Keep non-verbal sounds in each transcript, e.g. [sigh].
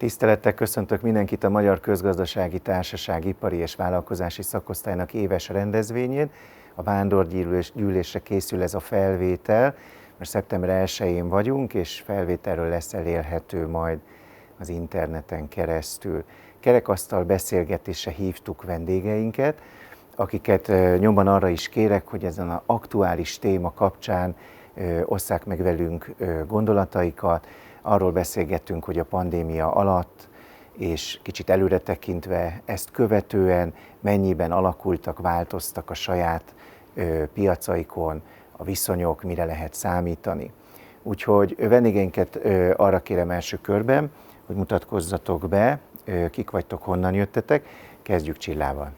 Tisztelettel köszöntök mindenkit a Magyar Közgazdasági Társaság Ipari és Vállalkozási Szakosztálynak éves rendezvényén. A vándorgyűlésre készül ez a felvétel, mert szeptember 1-én vagyunk, és felvételről lesz elérhető majd az interneten keresztül. Kerekasztal beszélgetésre hívtuk vendégeinket, akiket nyomban arra is kérek, hogy ezen az aktuális téma kapcsán osszák meg velünk gondolataikat, arról beszélgettünk, hogy a pandémia alatt és kicsit előre tekintve ezt követően mennyiben alakultak, változtak a saját ö, piacaikon, a viszonyok, mire lehet számítani. Úgyhogy vendégeinket ö, arra kérem első körben, hogy mutatkozzatok be, ö, kik vagytok, honnan jöttetek. Kezdjük Csillával.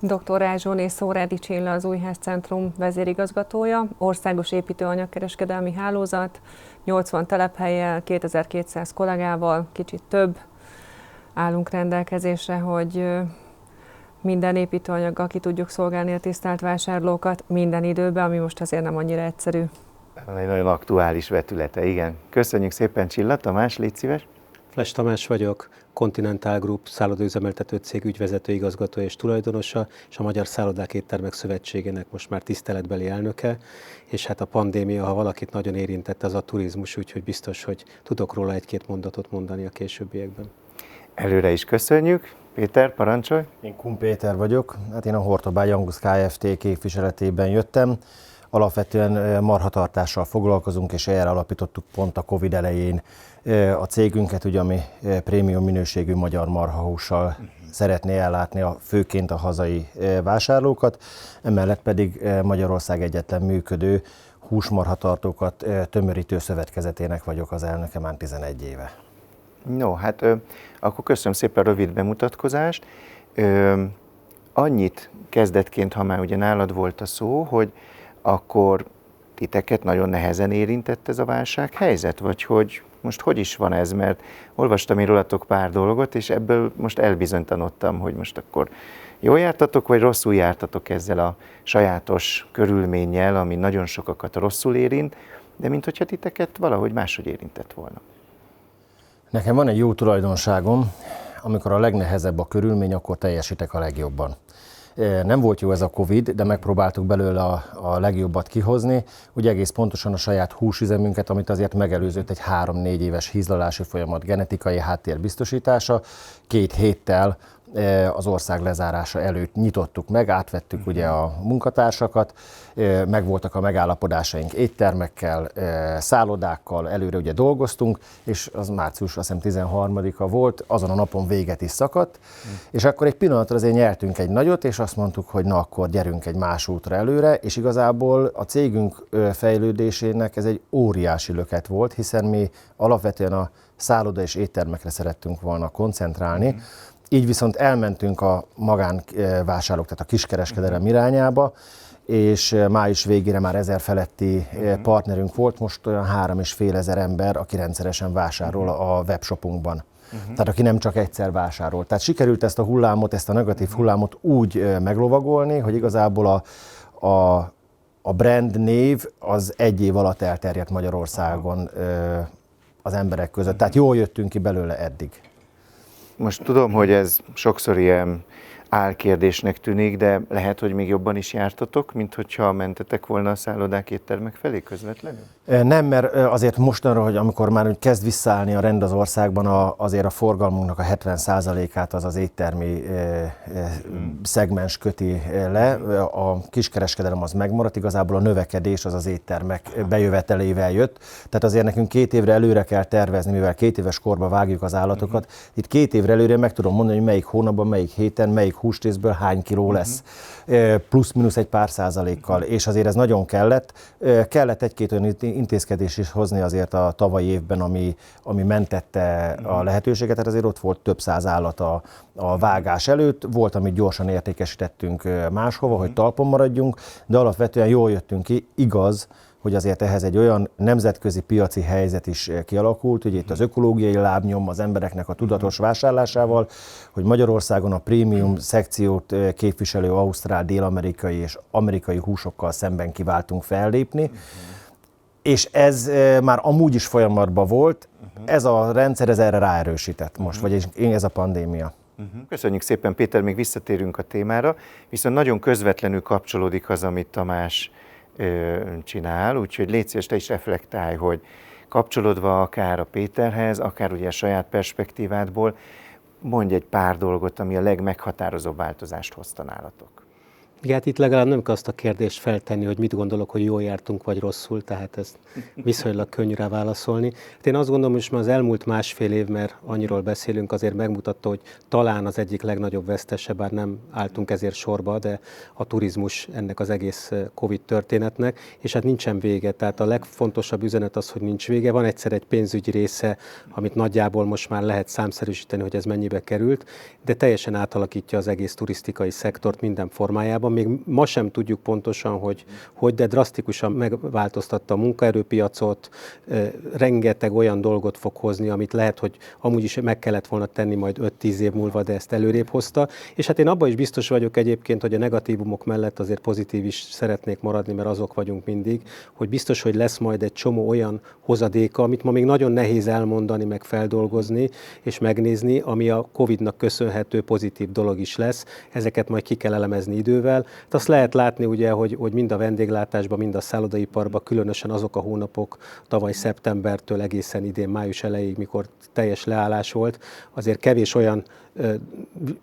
Dr. Rázsóné Szórádi Csilla az Újház Centrum vezérigazgatója, országos építőanyagkereskedelmi hálózat, 80 telephelyel, 2200 kollégával, kicsit több állunk rendelkezésre, hogy minden építőanyaggal ki tudjuk szolgálni a tisztelt vásárlókat minden időben, ami most azért nem annyira egyszerű. Egy nagyon aktuális vetülete, igen. Köszönjük szépen Csilla, Tamás, légy szíves. Fles Tamás vagyok, Continental Group szállodaüzemeltető cég ügyvezető igazgató és tulajdonosa, és a Magyar Szállodák Éttermek Szövetségének most már tiszteletbeli elnöke, és hát a pandémia, ha valakit nagyon érintette, az a turizmus, úgyhogy biztos, hogy tudok róla egy-két mondatot mondani a későbbiekben. Előre is köszönjük. Péter, parancsolj! Én Kun Péter vagyok, hát én a Hortobágy Angus Kft. képviseletében jöttem. Alapvetően marhatartással foglalkozunk, és erre alapítottuk pont a Covid elején a cégünket, ugye, ami prémium minőségű magyar marhahússal uh-huh. szeretné ellátni a, főként a hazai vásárlókat, emellett pedig Magyarország egyetlen működő húsmarhatartókat tömörítő szövetkezetének vagyok az elnöke már 11 éve. No, hát ö, akkor köszönöm szépen a rövid bemutatkozást. Ö, annyit kezdetként, ha már ugye nálad volt a szó, hogy akkor titeket nagyon nehezen érintett ez a válsághelyzet, vagy hogy most hogy is van ez, mert olvastam én rólatok pár dolgot, és ebből most elbizonytanodtam, hogy most akkor jól jártatok, vagy rosszul jártatok ezzel a sajátos körülménnyel, ami nagyon sokakat rosszul érint, de mint hogyha titeket valahogy máshogy érintett volna. Nekem van egy jó tulajdonságom, amikor a legnehezebb a körülmény, akkor teljesítek a legjobban. Nem volt jó ez a Covid, de megpróbáltuk belőle a, a legjobbat kihozni. Ugye egész pontosan a saját húsüzemünket, amit azért megelőzött egy három-négy éves hízlalási folyamat genetikai háttér biztosítása, két héttel az ország lezárása előtt nyitottuk meg, átvettük ugye a munkatársakat, meg voltak a megállapodásaink éttermekkel, szállodákkal, előre ugye dolgoztunk, és az március azt hiszem 13-a volt, azon a napon véget is szakadt, és akkor egy pillanatra azért nyertünk egy nagyot, és azt mondtuk, hogy na akkor gyerünk egy más útra előre, és igazából a cégünk fejlődésének ez egy óriási löket volt, hiszen mi alapvetően a szálloda és éttermekre szerettünk volna koncentrálni, így viszont elmentünk a magánvásárlók, tehát a kiskereskedelem irányába, és május végére már ezer feletti mhm. partnerünk volt, most olyan három és fél ezer ember, aki rendszeresen vásárol mhm. a webshopunkban. Uh-huh. Tehát aki nem csak egyszer vásárol. Tehát sikerült ezt a hullámot, ezt a negatív hullámot úgy meglovagolni, hogy igazából a, a, a brand név az egy év alatt elterjedt Magyarországon az emberek között. Tehát jól jöttünk ki belőle eddig. Most tudom, hogy ez sokszor ilyen álkérdésnek tűnik, de lehet, hogy még jobban is jártatok, mint hogyha mentetek volna a szállodák éttermek felé közvetlenül? Nem, mert azért mostanra, hogy amikor már kezd visszaállni a rend az országban, a, azért a forgalmunknak a 70%-át az az éttermi szegmens köti le. A kiskereskedelem az megmaradt, igazából a növekedés az az éttermek bejövetelével jött. Tehát azért nekünk két évre előre kell tervezni, mivel két éves korba vágjuk az állatokat. Itt két évre előre meg tudom mondani, hogy melyik hónapban, melyik héten, melyik hústészből hány kiló lesz. Plusz-minusz egy pár százalékkal. És azért ez nagyon kellett. Kellett egy-két olyan intézkedés is hozni azért a tavalyi évben, ami, ami mentette a lehetőséget, tehát azért ott volt több száz állat a, a vágás előtt, volt, amit gyorsan értékesítettünk máshova, hogy talpon maradjunk, de alapvetően jól jöttünk ki, igaz, hogy azért ehhez egy olyan nemzetközi piaci helyzet is kialakult, hogy itt az ökológiai lábnyom az embereknek a tudatos vásárlásával, hogy Magyarországon a prémium szekciót képviselő ausztrál, dél-amerikai és amerikai húsokkal szemben kiváltunk fellépni. És ez már amúgy is folyamatban volt, Ez a rendszer ez erre ráerősített most, uh-huh. vagy ez a pandémia. Uh-huh. Köszönjük szépen, Péter, még visszatérünk a témára, viszont nagyon közvetlenül kapcsolódik az, amit Tamás ö, csinál, úgyhogy légy szíves, te is reflektálj, hogy kapcsolódva akár a Péterhez, akár ugye a saját perspektívádból, mondj egy pár dolgot, ami a legmeghatározóbb változást hozta nálatok. Igen, hát itt legalább nem kell azt a kérdést feltenni, hogy mit gondolok, hogy jól jártunk vagy rosszul, tehát ezt viszonylag könnyű rá válaszolni. Hát én azt gondolom, hogy az elmúlt másfél év, mert annyiról beszélünk, azért megmutatta, hogy talán az egyik legnagyobb vesztese, bár nem álltunk ezért sorba, de a turizmus ennek az egész eh, Covid történetnek, és hát nincsen vége. Tehát a legfontosabb üzenet az, hogy nincs vége. Van egyszer egy pénzügyi része, amit nagyjából most már lehet számszerűsíteni, hogy ez mennyibe került, de teljesen átalakítja az egész turisztikai szektort minden formájában Európában még ma sem tudjuk pontosan, hogy, hogy de drasztikusan megváltoztatta a munkaerőpiacot, rengeteg olyan dolgot fog hozni, amit lehet, hogy amúgy is meg kellett volna tenni majd 5-10 év múlva, de ezt előrébb hozta. És hát én abban is biztos vagyok egyébként, hogy a negatívumok mellett azért pozitív is szeretnék maradni, mert azok vagyunk mindig, hogy biztos, hogy lesz majd egy csomó olyan hozadéka, amit ma még nagyon nehéz elmondani, meg feldolgozni és megnézni, ami a Covid-nak köszönhető pozitív dolog is lesz. Ezeket majd ki kell elemezni idővel, el. De azt lehet látni ugye, hogy, hogy mind a vendéglátásban, mind a szállodaiparban, különösen azok a hónapok tavaly szeptembertől egészen idén május elejéig, mikor teljes leállás volt, azért kevés olyan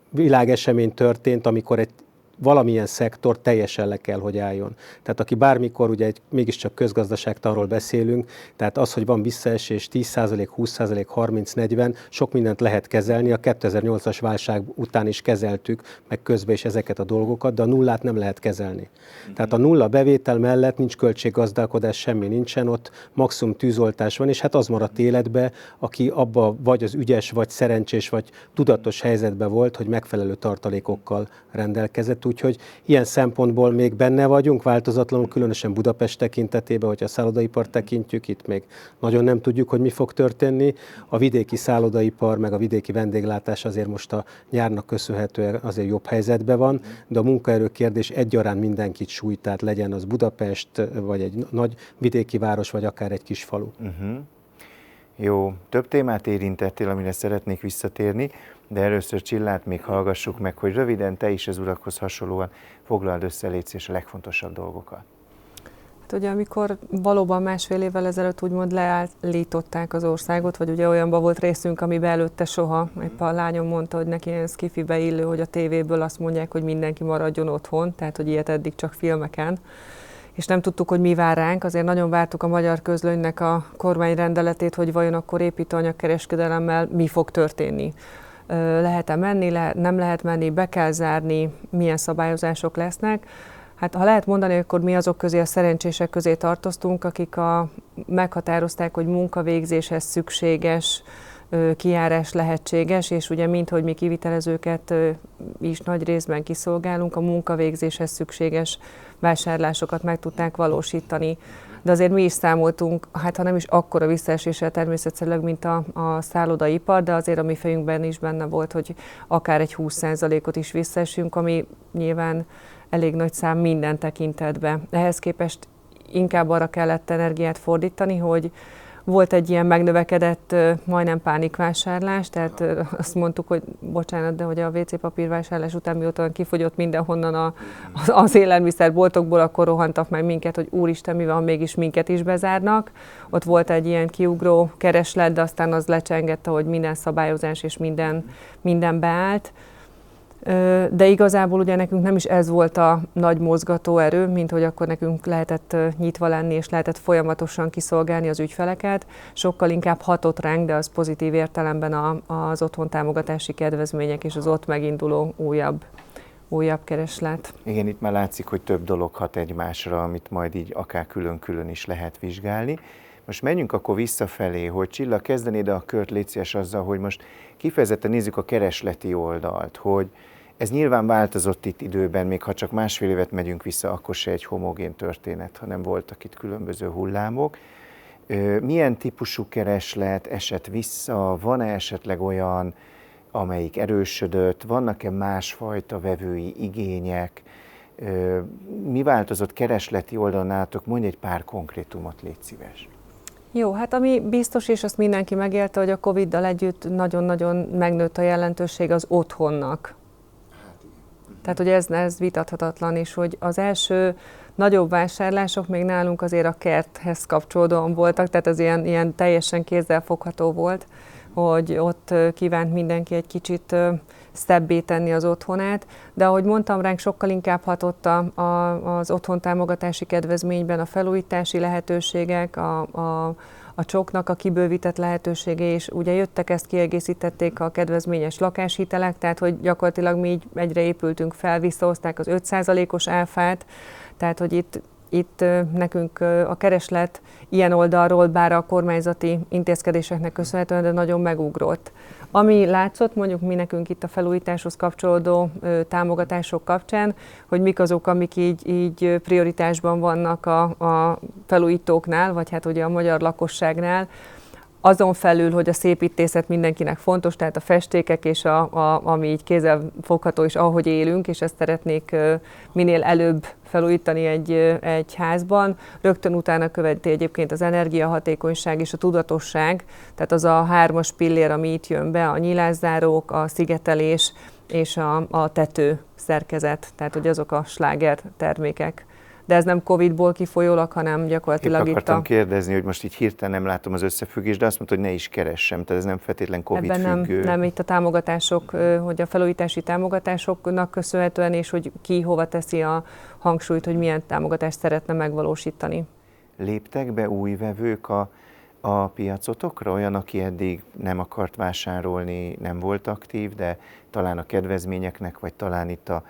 világesemény történt, amikor egy valamilyen szektor teljesen le kell, hogy álljon. Tehát aki bármikor, ugye egy, mégiscsak közgazdaságtanról beszélünk, tehát az, hogy van visszaesés 10%, 20%, 30-40, sok mindent lehet kezelni. A 2008-as válság után is kezeltük, meg közben is ezeket a dolgokat, de a nullát nem lehet kezelni. Tehát a nulla bevétel mellett nincs költséggazdálkodás, semmi nincsen, ott maximum tűzoltás van, és hát az maradt életbe, aki abba vagy az ügyes, vagy szerencsés, vagy tudatos helyzetben volt, hogy megfelelő tartalékokkal rendelkezett úgyhogy ilyen szempontból még benne vagyunk, változatlanul, különösen Budapest tekintetében, hogyha a szállodaipar tekintjük, itt még nagyon nem tudjuk, hogy mi fog történni. A vidéki szállodaipar, meg a vidéki vendéglátás azért most a nyárnak köszönhetően azért jobb helyzetben van, de a munkaerő kérdés egyaránt mindenkit sújt, tehát legyen az Budapest, vagy egy nagy vidéki város, vagy akár egy kis falu. Uh-huh. Jó, több témát érintettél, amire szeretnék visszatérni de először Csillát még hallgassuk meg, hogy röviden te is az urakhoz hasonlóan foglald össze és a legfontosabb dolgokat. Hát ugye amikor valóban másfél évvel ezelőtt úgymond leállították az országot, vagy ugye olyanban volt részünk, ami előtte soha, épp a lányom mondta, hogy neki ez kifibe illő, hogy a tévéből azt mondják, hogy mindenki maradjon otthon, tehát hogy ilyet eddig csak filmeken és nem tudtuk, hogy mi vár ránk, azért nagyon vártuk a magyar közlönynek a kormányrendeletét, hogy vajon akkor építőanyagkereskedelemmel mi fog történni lehet-e menni, lehet, nem lehet menni, be kell zárni, milyen szabályozások lesznek. Hát ha lehet mondani, akkor mi azok közé, a szerencsések közé tartoztunk, akik a, meghatározták, hogy munkavégzéshez szükséges kiárás lehetséges, és ugye mint hogy mi kivitelezőket is nagy részben kiszolgálunk, a munkavégzéshez szükséges vásárlásokat meg tudták valósítani de azért mi is számoltunk, hát ha nem is akkora visszaeséssel természetszerűleg, mint a, a szállodaipar, de azért a mi fejünkben is benne volt, hogy akár egy 20%-ot is visszaesünk, ami nyilván elég nagy szám minden tekintetben. Ehhez képest inkább arra kellett energiát fordítani, hogy volt egy ilyen megnövekedett, majdnem pánikvásárlás, tehát azt mondtuk, hogy bocsánat, de hogy a WC papírvásárlás után mióta kifogyott mindenhonnan a, az, az élelmiszerboltokból, akkor rohantak meg minket, hogy úristen, mi van, mégis minket is bezárnak. Ott volt egy ilyen kiugró kereslet, de aztán az lecsengette, hogy minden szabályozás és minden, minden beállt de igazából ugye nekünk nem is ez volt a nagy mozgató erő, mint hogy akkor nekünk lehetett nyitva lenni, és lehetett folyamatosan kiszolgálni az ügyfeleket. Sokkal inkább hatott ránk, de az pozitív értelemben a, az otthon támogatási kedvezmények és az ott meginduló újabb újabb kereslet. Igen, itt már látszik, hogy több dolog hat egymásra, amit majd így akár külön-külön is lehet vizsgálni. Most menjünk akkor visszafelé, hogy Csilla, kezdenéd a kört létszés azzal, hogy most kifejezetten nézzük a keresleti oldalt, hogy, ez nyilván változott itt időben, még ha csak másfél évet megyünk vissza, akkor se egy homogén történet, hanem voltak itt különböző hullámok. Milyen típusú kereslet esett vissza? Van-e esetleg olyan, amelyik erősödött? Vannak-e másfajta vevői igények? Mi változott keresleti oldalon nálatok? Mondj egy pár konkrétumot, légy szíves. Jó, hát ami biztos, és azt mindenki megélte, hogy a Covid-dal együtt nagyon-nagyon megnőtt a jelentőség az otthonnak. Tehát, hogy ez, ez vitathatatlan, és hogy az első nagyobb vásárlások még nálunk azért a kerthez kapcsolódóan voltak, tehát ez ilyen, ilyen teljesen kézzelfogható volt, hogy ott kívánt mindenki egy kicsit szebbé tenni az otthonát, de ahogy mondtam, ránk sokkal inkább hatott a, a, az otthon támogatási kedvezményben a felújítási lehetőségek, a, a, a csoknak a kibővített lehetősége, és ugye jöttek, ezt kiegészítették a kedvezményes lakáshitelek, tehát hogy gyakorlatilag mi így egyre épültünk fel, visszahozták az 5%-os áfát, tehát hogy itt itt nekünk a kereslet ilyen oldalról, bár a kormányzati intézkedéseknek köszönhetően, de nagyon megugrott. Ami látszott mondjuk mi nekünk itt a felújításhoz kapcsolódó támogatások kapcsán, hogy mik azok, amik így, így prioritásban vannak a, a felújítóknál, vagy hát ugye a magyar lakosságnál, azon felül, hogy a szépítészet mindenkinek fontos, tehát a festékek és a, a, ami így kézzel fogható is, ahogy élünk, és ezt szeretnék minél előbb felújítani egy, egy házban. Rögtön utána követi egyébként az energiahatékonyság és a tudatosság, tehát az a hármas pillér, ami itt jön be, a nyilászárók, a szigetelés és a, a tető szerkezet, tehát hogy azok a sláger termékek de ez nem Covid-ból kifolyólag, hanem gyakorlatilag Épp akartam itt a... kérdezni, hogy most így hirtelen nem látom az összefüggést, de azt mondta, hogy ne is keressem, tehát ez nem feltétlen Covid Ebben függő. Nem, nem itt a támogatások, hogy a felújítási támogatásoknak köszönhetően, és hogy ki hova teszi a hangsúlyt, hogy milyen támogatást szeretne megvalósítani. Léptek be új vevők a, a piacotokra, olyan, aki eddig nem akart vásárolni, nem volt aktív, de talán a kedvezményeknek, vagy talán itt a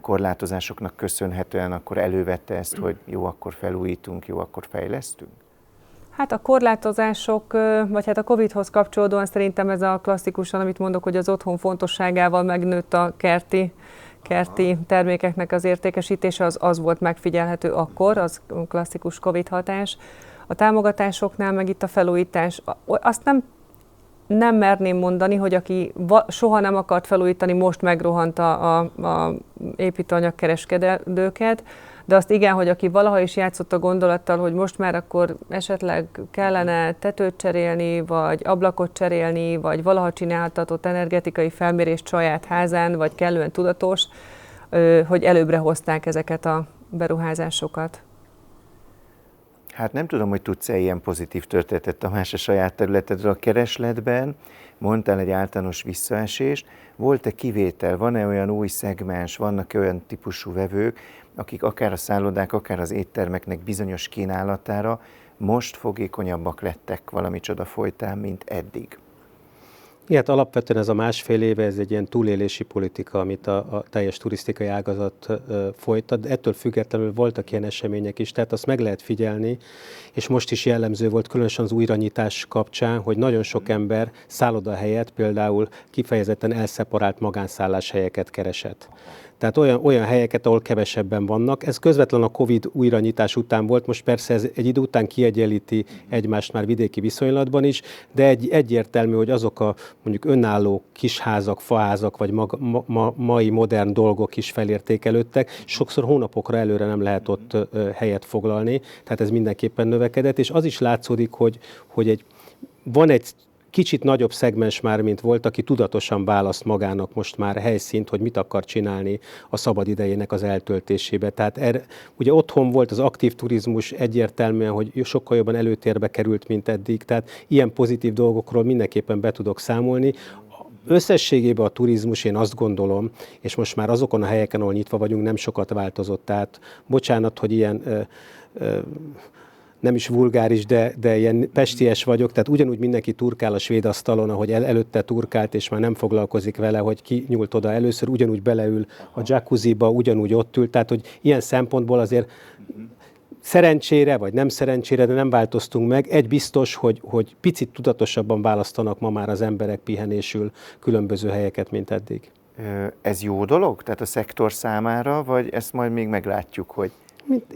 korlátozásoknak köszönhetően akkor elővette ezt, hogy jó, akkor felújítunk, jó, akkor fejlesztünk? Hát a korlátozások, vagy hát a Covid-hoz kapcsolódóan szerintem ez a klasszikusan, amit mondok, hogy az otthon fontosságával megnőtt a kerti, kerti termékeknek az értékesítése, az, az volt megfigyelhető akkor, az klasszikus Covid hatás. A támogatásoknál meg itt a felújítás, azt nem nem merném mondani, hogy aki soha nem akart felújítani, most megrohanta a, a építőanyag kereskedőket, de azt igen, hogy aki valaha is játszott a gondolattal, hogy most már akkor esetleg kellene tetőt cserélni, vagy ablakot cserélni, vagy valaha csináltatott energetikai felmérést saját házán, vagy kellően tudatos, hogy előbbre hozták ezeket a beruházásokat. Hát nem tudom, hogy tudsz-e ilyen pozitív történetet Tamás a saját területedről a keresletben, mondtál egy általános visszaesést, volt-e kivétel, van-e olyan új szegmens, vannak -e olyan típusú vevők, akik akár a szállodák, akár az éttermeknek bizonyos kínálatára most fogékonyabbak lettek? Valami csoda folytán, mint eddig? Hát alapvetően ez a másfél éve, ez egy ilyen túlélési politika, amit a, a teljes turisztikai ágazat ö, folytat, de ettől függetlenül voltak ilyen események is, tehát azt meg lehet figyelni, és most is jellemző volt, különösen az újranyitás kapcsán, hogy nagyon sok ember szálloda helyett például kifejezetten elszeparált magánszálláshelyeket keresett. Tehát olyan, olyan helyeket, ahol kevesebben vannak. Ez közvetlen a Covid újranyitás után volt, most persze ez egy idő után kiegyenlíti egymást már vidéki viszonylatban is, de egy, egyértelmű, hogy azok a mondjuk önálló kisházak, faházak, vagy ma, ma, ma, mai modern dolgok is felértékelődtek, sokszor hónapokra előre nem lehet ott helyet foglalni, tehát ez mindenképpen növekedett, és az is látszódik, hogy, hogy egy, van egy kicsit nagyobb szegmens már, mint volt, aki tudatosan választ magának most már helyszínt, hogy mit akar csinálni a szabad idejének az eltöltésébe. Tehát er, ugye otthon volt az aktív turizmus egyértelműen, hogy sokkal jobban előtérbe került, mint eddig, tehát ilyen pozitív dolgokról mindenképpen be tudok számolni összességében a turizmus, én azt gondolom, és most már azokon a helyeken, ahol nyitva vagyunk, nem sokat változott. Tehát bocsánat, hogy ilyen ö, ö, nem is vulgáris, de, de ilyen pesties vagyok, tehát ugyanúgy mindenki turkál a svéd asztalon, ahogy el, előtte turkált, és már nem foglalkozik vele, hogy ki nyúlt oda először, ugyanúgy beleül a jacuzziba, ugyanúgy ott ül, tehát hogy ilyen szempontból azért szerencsére, vagy nem szerencsére, de nem változtunk meg. Egy biztos, hogy, hogy picit tudatosabban választanak ma már az emberek pihenésül különböző helyeket, mint eddig. Ez jó dolog? Tehát a szektor számára, vagy ezt majd még meglátjuk, hogy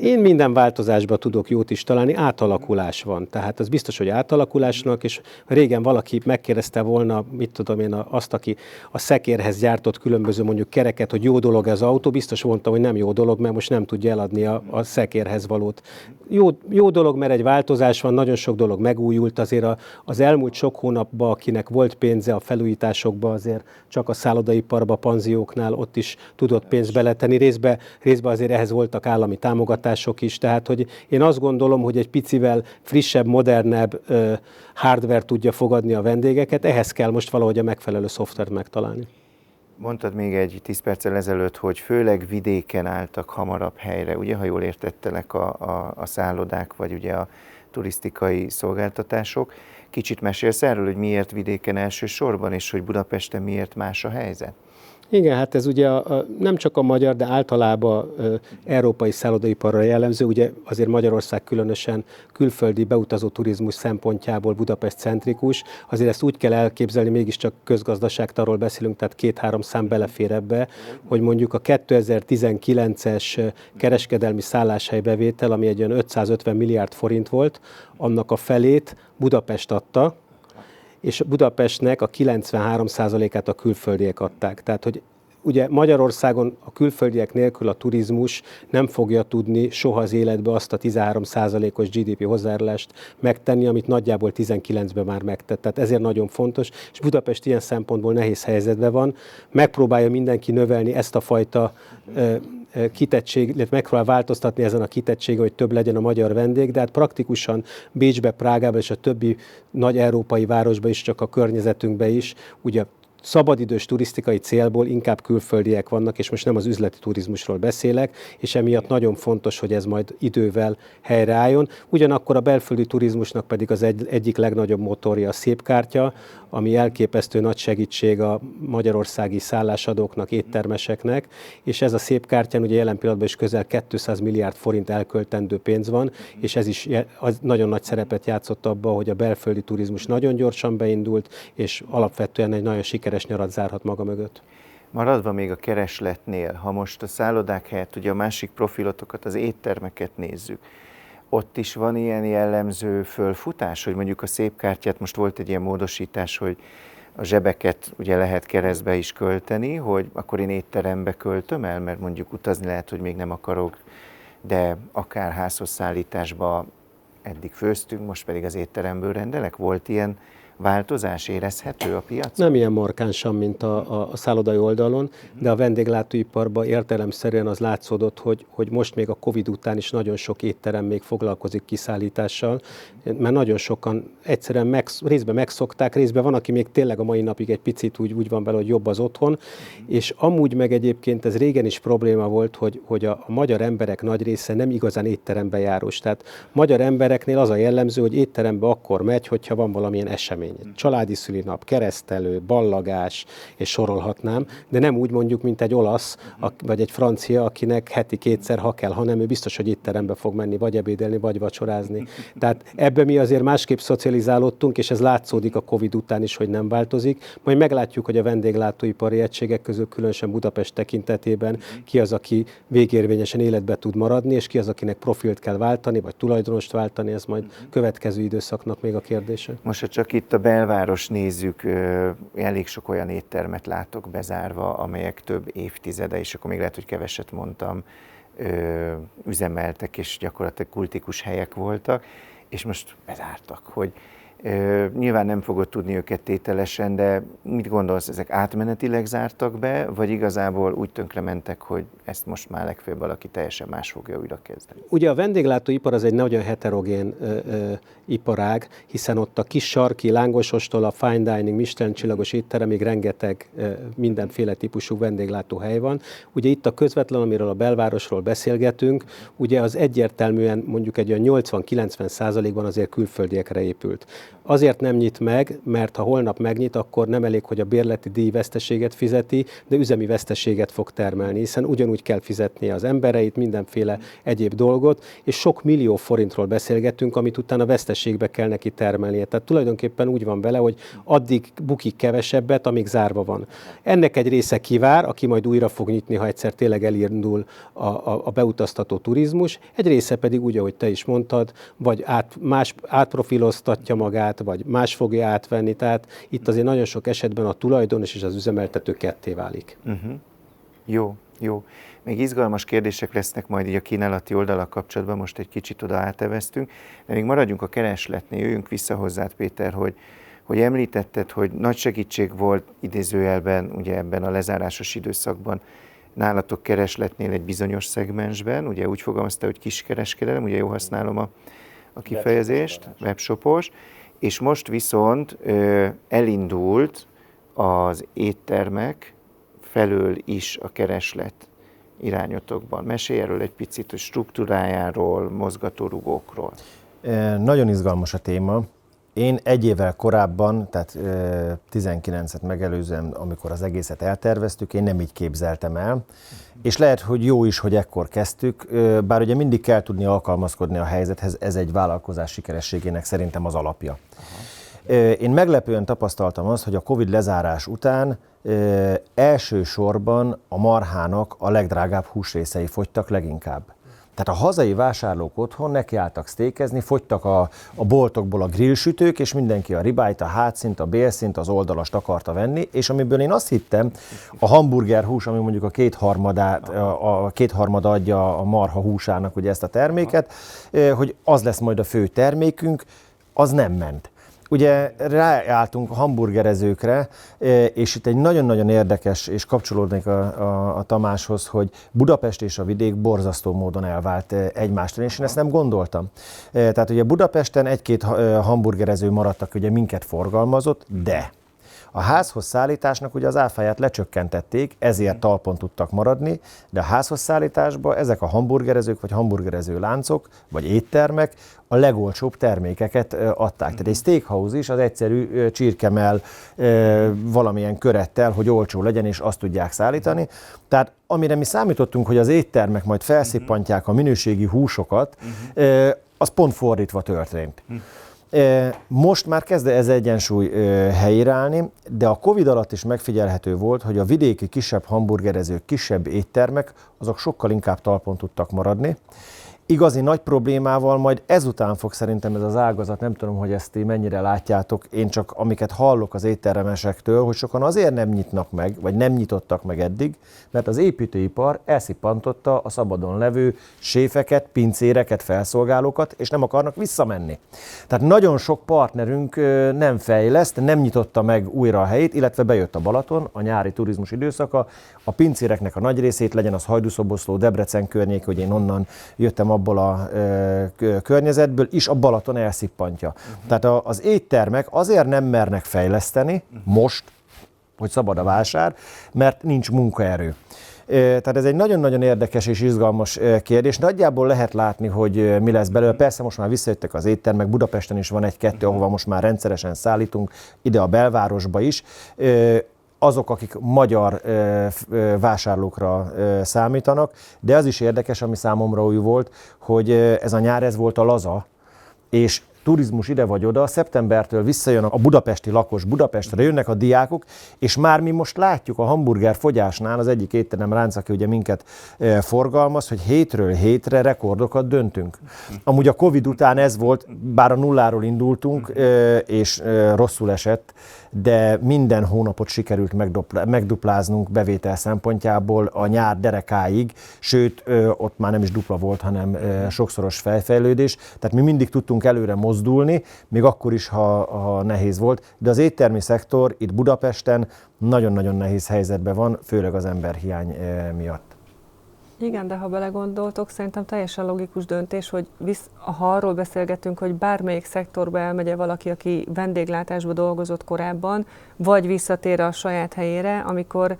Én minden változásba tudok jót is találni, átalakulás van. Tehát az biztos, hogy átalakulásnak, és régen valaki megkérdezte volna, mit tudom én, azt, aki a szekérhez gyártott különböző mondjuk kereket, hogy jó dolog ez az autó, biztos mondta, hogy nem jó dolog, mert most nem tudja eladni a, a szekérhez valót. Jó, jó dolog, mert egy változás van, nagyon sok dolog megújult, azért a, az elmúlt sok hónapban, akinek volt pénze a felújításokba, azért csak a szállodaiparba, panzióknál ott is tudott pénzt beletenni. Részbe, részbe azért ehhez voltak állami támogatások, támogatások is, tehát hogy én azt gondolom, hogy egy picivel frissebb, modernebb hardware tudja fogadni a vendégeket, ehhez kell most valahogy a megfelelő szoftvert megtalálni. Mondtad még egy 10 perccel ezelőtt, hogy főleg vidéken álltak hamarabb helyre, ugye, ha jól értettelek a, a, a szállodák, vagy ugye a turisztikai szolgáltatások. Kicsit mesélsz erről, hogy miért vidéken elsősorban, és hogy Budapesten miért más a helyzet? Igen, hát ez ugye a, a, nem csak a magyar, de általában a, európai szállodaiparra jellemző. Ugye azért Magyarország különösen külföldi beutazó turizmus szempontjából Budapest centrikus. Azért ezt úgy kell elképzelni, mégiscsak közgazdaságtarról beszélünk, tehát két-három szám belefér ebbe, hogy mondjuk a 2019-es kereskedelmi szálláshelybevétel, ami egy olyan 550 milliárd forint volt, annak a felét Budapest adta, és Budapestnek a 93%-át a külföldiek adták. Tehát, hogy ugye Magyarországon a külföldiek nélkül a turizmus nem fogja tudni soha az életbe azt a 13%-os GDP hozzájárulást megtenni, amit nagyjából 19-ben már megtett. Tehát ezért nagyon fontos, és Budapest ilyen szempontból nehéz helyzetben van. Megpróbálja mindenki növelni ezt a fajta kitettség, illetve megpróbál változtatni ezen a kitettségen, hogy több legyen a magyar vendég, de hát praktikusan Bécsbe, Prágába és a többi nagy európai városba is, csak a környezetünkbe is, ugye szabadidős turisztikai célból inkább külföldiek vannak, és most nem az üzleti turizmusról beszélek, és emiatt nagyon fontos, hogy ez majd idővel helyreálljon. Ugyanakkor a belföldi turizmusnak pedig az egy, egyik legnagyobb motorja a szépkártya, ami elképesztő nagy segítség a magyarországi szállásadóknak, éttermeseknek, és ez a szépkártyán ugye jelen pillanatban is közel 200 milliárd forint elköltendő pénz van, és ez is az nagyon nagy szerepet játszott abban, hogy a belföldi turizmus nagyon gyorsan beindult, és alapvetően egy nagyon sikeres nyarat zárhat maga mögött. Maradva még a keresletnél, ha most a szállodák helyett ugye a másik profilotokat, az éttermeket nézzük, ott is van ilyen jellemző fölfutás, hogy mondjuk a szép kártyát, most volt egy ilyen módosítás, hogy a zsebeket ugye lehet keresztbe is költeni, hogy akkor én étterembe költöm el, mert mondjuk utazni lehet, hogy még nem akarok, de akár házhoz szállításba eddig főztünk, most pedig az étteremből rendelek. Volt ilyen változás érezhető a piac? Nem ilyen markánsan, mint a, a, a szállodai oldalon, de a vendéglátóiparban értelemszerűen az látszódott, hogy, hogy most még a Covid után is nagyon sok étterem még foglalkozik kiszállítással, mert nagyon sokan egyszerűen meg, részben megszokták, részben van, aki még tényleg a mai napig egy picit úgy, úgy van vele, hogy jobb az otthon, és amúgy meg egyébként ez régen is probléma volt, hogy, hogy a, a magyar emberek nagy része nem igazán étterembe járós. Tehát magyar embereknél az a jellemző, hogy étterembe akkor megy, hogyha van valamilyen esemény esemény. Családi szülinap, keresztelő, ballagás, és sorolhatnám, de nem úgy mondjuk, mint egy olasz, vagy egy francia, akinek heti kétszer, ha kell, hanem ő biztos, hogy itt terembe fog menni, vagy ebédelni, vagy vacsorázni. Tehát ebbe mi azért másképp szocializálódtunk, és ez látszódik a Covid után is, hogy nem változik. Majd meglátjuk, hogy a vendéglátóipari egységek közül, különösen Budapest tekintetében ki az, aki végérvényesen életbe tud maradni, és ki az, akinek profilt kell váltani, vagy tulajdonost váltani, ez majd következő időszaknak még a kérdése. Most csak itt a belváros nézzük, elég sok olyan éttermet látok bezárva, amelyek több évtizede, és akkor még lehet, hogy keveset mondtam, üzemeltek, és gyakorlatilag kultikus helyek voltak, és most bezártak, hogy Nyilván nem fogod tudni őket tételesen, de mit gondolsz, ezek átmenetileg zártak be, vagy igazából úgy tönkrementek, hogy ezt most már legfőbb valaki teljesen más fogja újra kezdeni? Ugye a vendéglátóipar az egy nagyon heterogén ö, ö, iparág, hiszen ott a kis sarki, lángosostól a fine dining, Michelin csillagos étteremig rengeteg ö, mindenféle típusú vendéglátóhely van. Ugye itt a közvetlen, amiről a belvárosról beszélgetünk, ugye az egyértelműen mondjuk egy olyan 80-90 százalékban azért külföldiekre épült. Azért nem nyit meg, mert ha holnap megnyit, akkor nem elég, hogy a bérleti díj veszteséget fizeti, de üzemi veszteséget fog termelni, hiszen ugyanúgy kell fizetnie az embereit, mindenféle egyéb dolgot, és sok millió forintról beszélgetünk, amit utána veszteségbe kell neki termelnie. Tehát tulajdonképpen úgy van vele, hogy addig bukik kevesebbet, amíg zárva van. Ennek egy része kivár, aki majd újra fog nyitni, ha egyszer tényleg elindul a, a, a beutaztató turizmus, egy része pedig úgy, ahogy te is mondtad, vagy át, más átprofiloztatja magát, vagy más fogja átvenni. Tehát itt azért nagyon sok esetben a tulajdonos és az üzemeltető ketté válik. Uh-huh. Jó, jó. Még izgalmas kérdések lesznek majd így a kínálati oldalak kapcsolatban, most egy kicsit oda áteveztünk, de még maradjunk a keresletnél, jöjjünk vissza hozzád, Péter, hogy, hogy említetted, hogy nagy segítség volt idézőjelben, ugye ebben a lezárásos időszakban nálatok keresletnél egy bizonyos szegmensben, ugye úgy fogalmazta, hogy kiskereskedelem, ugye jó használom a, a kifejezést, webshopos, és most viszont elindult az éttermek felől is a kereslet irányotokban. Mesélj erről egy picit a struktúrájáról, mozgatórugókról. Nagyon izgalmas a téma. Én egy évvel korábban, tehát 19-et megelőzően, amikor az egészet elterveztük, én nem így képzeltem el. És lehet, hogy jó is, hogy ekkor kezdtük, bár ugye mindig kell tudni alkalmazkodni a helyzethez, ez egy vállalkozás sikerességének szerintem az alapja. Én meglepően tapasztaltam azt, hogy a Covid lezárás után elsősorban a marhának a legdrágább húsrészei fogytak leginkább. Tehát a hazai vásárlók otthon nekiálltak sztékezni, fogytak a, a boltokból a grillsütők, és mindenki a ribájt, a hátszint, a bélszint, az oldalast akarta venni, és amiből én azt hittem, a hamburger hús, ami mondjuk a kétharmadát, a, a kétharmad adja a marha húsának ugye ezt a terméket, hogy az lesz majd a fő termékünk, az nem ment. Ugye ráálltunk a hamburgerezőkre, e, és itt egy nagyon-nagyon érdekes, és kapcsolódnék a, a, a Tamáshoz, hogy Budapest és a vidék borzasztó módon elvált e, egymástól, és én ezt nem gondoltam. E, tehát ugye Budapesten egy-két hamburgerező maradtak, ugye minket forgalmazott, de a házhoz szállításnak ugye az áfáját lecsökkentették, ezért talpon tudtak maradni, de a házhoz szállításba ezek a hamburgerezők, vagy hamburgerező láncok, vagy éttermek a legolcsóbb termékeket adták. Tehát egy steakhouse is az egyszerű csirkemel valamilyen körettel, hogy olcsó legyen, és azt tudják szállítani. Tehát amire mi számítottunk, hogy az éttermek majd felszippantják a minőségi húsokat, az pont fordítva történt. Most már kezd ez egyensúly helyreállni, de a Covid alatt is megfigyelhető volt, hogy a vidéki kisebb hamburgerezők, kisebb éttermek, azok sokkal inkább talpon tudtak maradni, igazi nagy problémával majd ezután fog szerintem ez az ágazat, nem tudom, hogy ezt ti mennyire látjátok, én csak amiket hallok az étteremesektől, hogy sokan azért nem nyitnak meg, vagy nem nyitottak meg eddig, mert az építőipar elszippantotta a szabadon levő séfeket, pincéreket, felszolgálókat, és nem akarnak visszamenni. Tehát nagyon sok partnerünk nem fejleszt, nem nyitotta meg újra a helyét, illetve bejött a Balaton, a nyári turizmus időszaka, a pincéreknek a nagy részét legyen az Hajdúszoboszló, Debrecen környék, hogy én onnan jöttem abból a környezetből, is a Balaton elszippantja. Uh-huh. Tehát az éttermek azért nem mernek fejleszteni uh-huh. most, hogy szabad a vásár, mert nincs munkaerő. Tehát ez egy nagyon-nagyon érdekes és izgalmas kérdés. Nagyjából lehet látni, hogy mi lesz belőle. Persze most már visszajöttek az éttermek, Budapesten is van egy-kettő, ahova most már rendszeresen szállítunk, ide a belvárosba is azok, akik magyar vásárlókra számítanak, de az is érdekes, ami számomra új volt, hogy ez a nyár ez volt a laza, és turizmus ide vagy oda, szeptembertől visszajön a budapesti lakos Budapestre, jönnek a diákok, és már mi most látjuk a hamburger fogyásnál, az egyik étterem ránc, aki ugye minket forgalmaz, hogy hétről hétre rekordokat döntünk. Amúgy a Covid után ez volt, bár a nulláról indultunk, és rosszul esett, de minden hónapot sikerült megdupláznunk bevétel szempontjából a nyár derekáig, sőt, ott már nem is dupla volt, hanem sokszoros felfejlődés, tehát mi mindig tudtunk előre mozdulni, még akkor is, ha, ha nehéz volt, de az éttermi szektor itt Budapesten nagyon-nagyon nehéz helyzetben van, főleg az emberhiány miatt. Igen, de ha belegondoltok, szerintem teljesen logikus döntés, hogy visz, ha arról beszélgetünk, hogy bármelyik szektorba elmegye valaki, aki vendéglátásba dolgozott korábban, vagy visszatér a saját helyére, amikor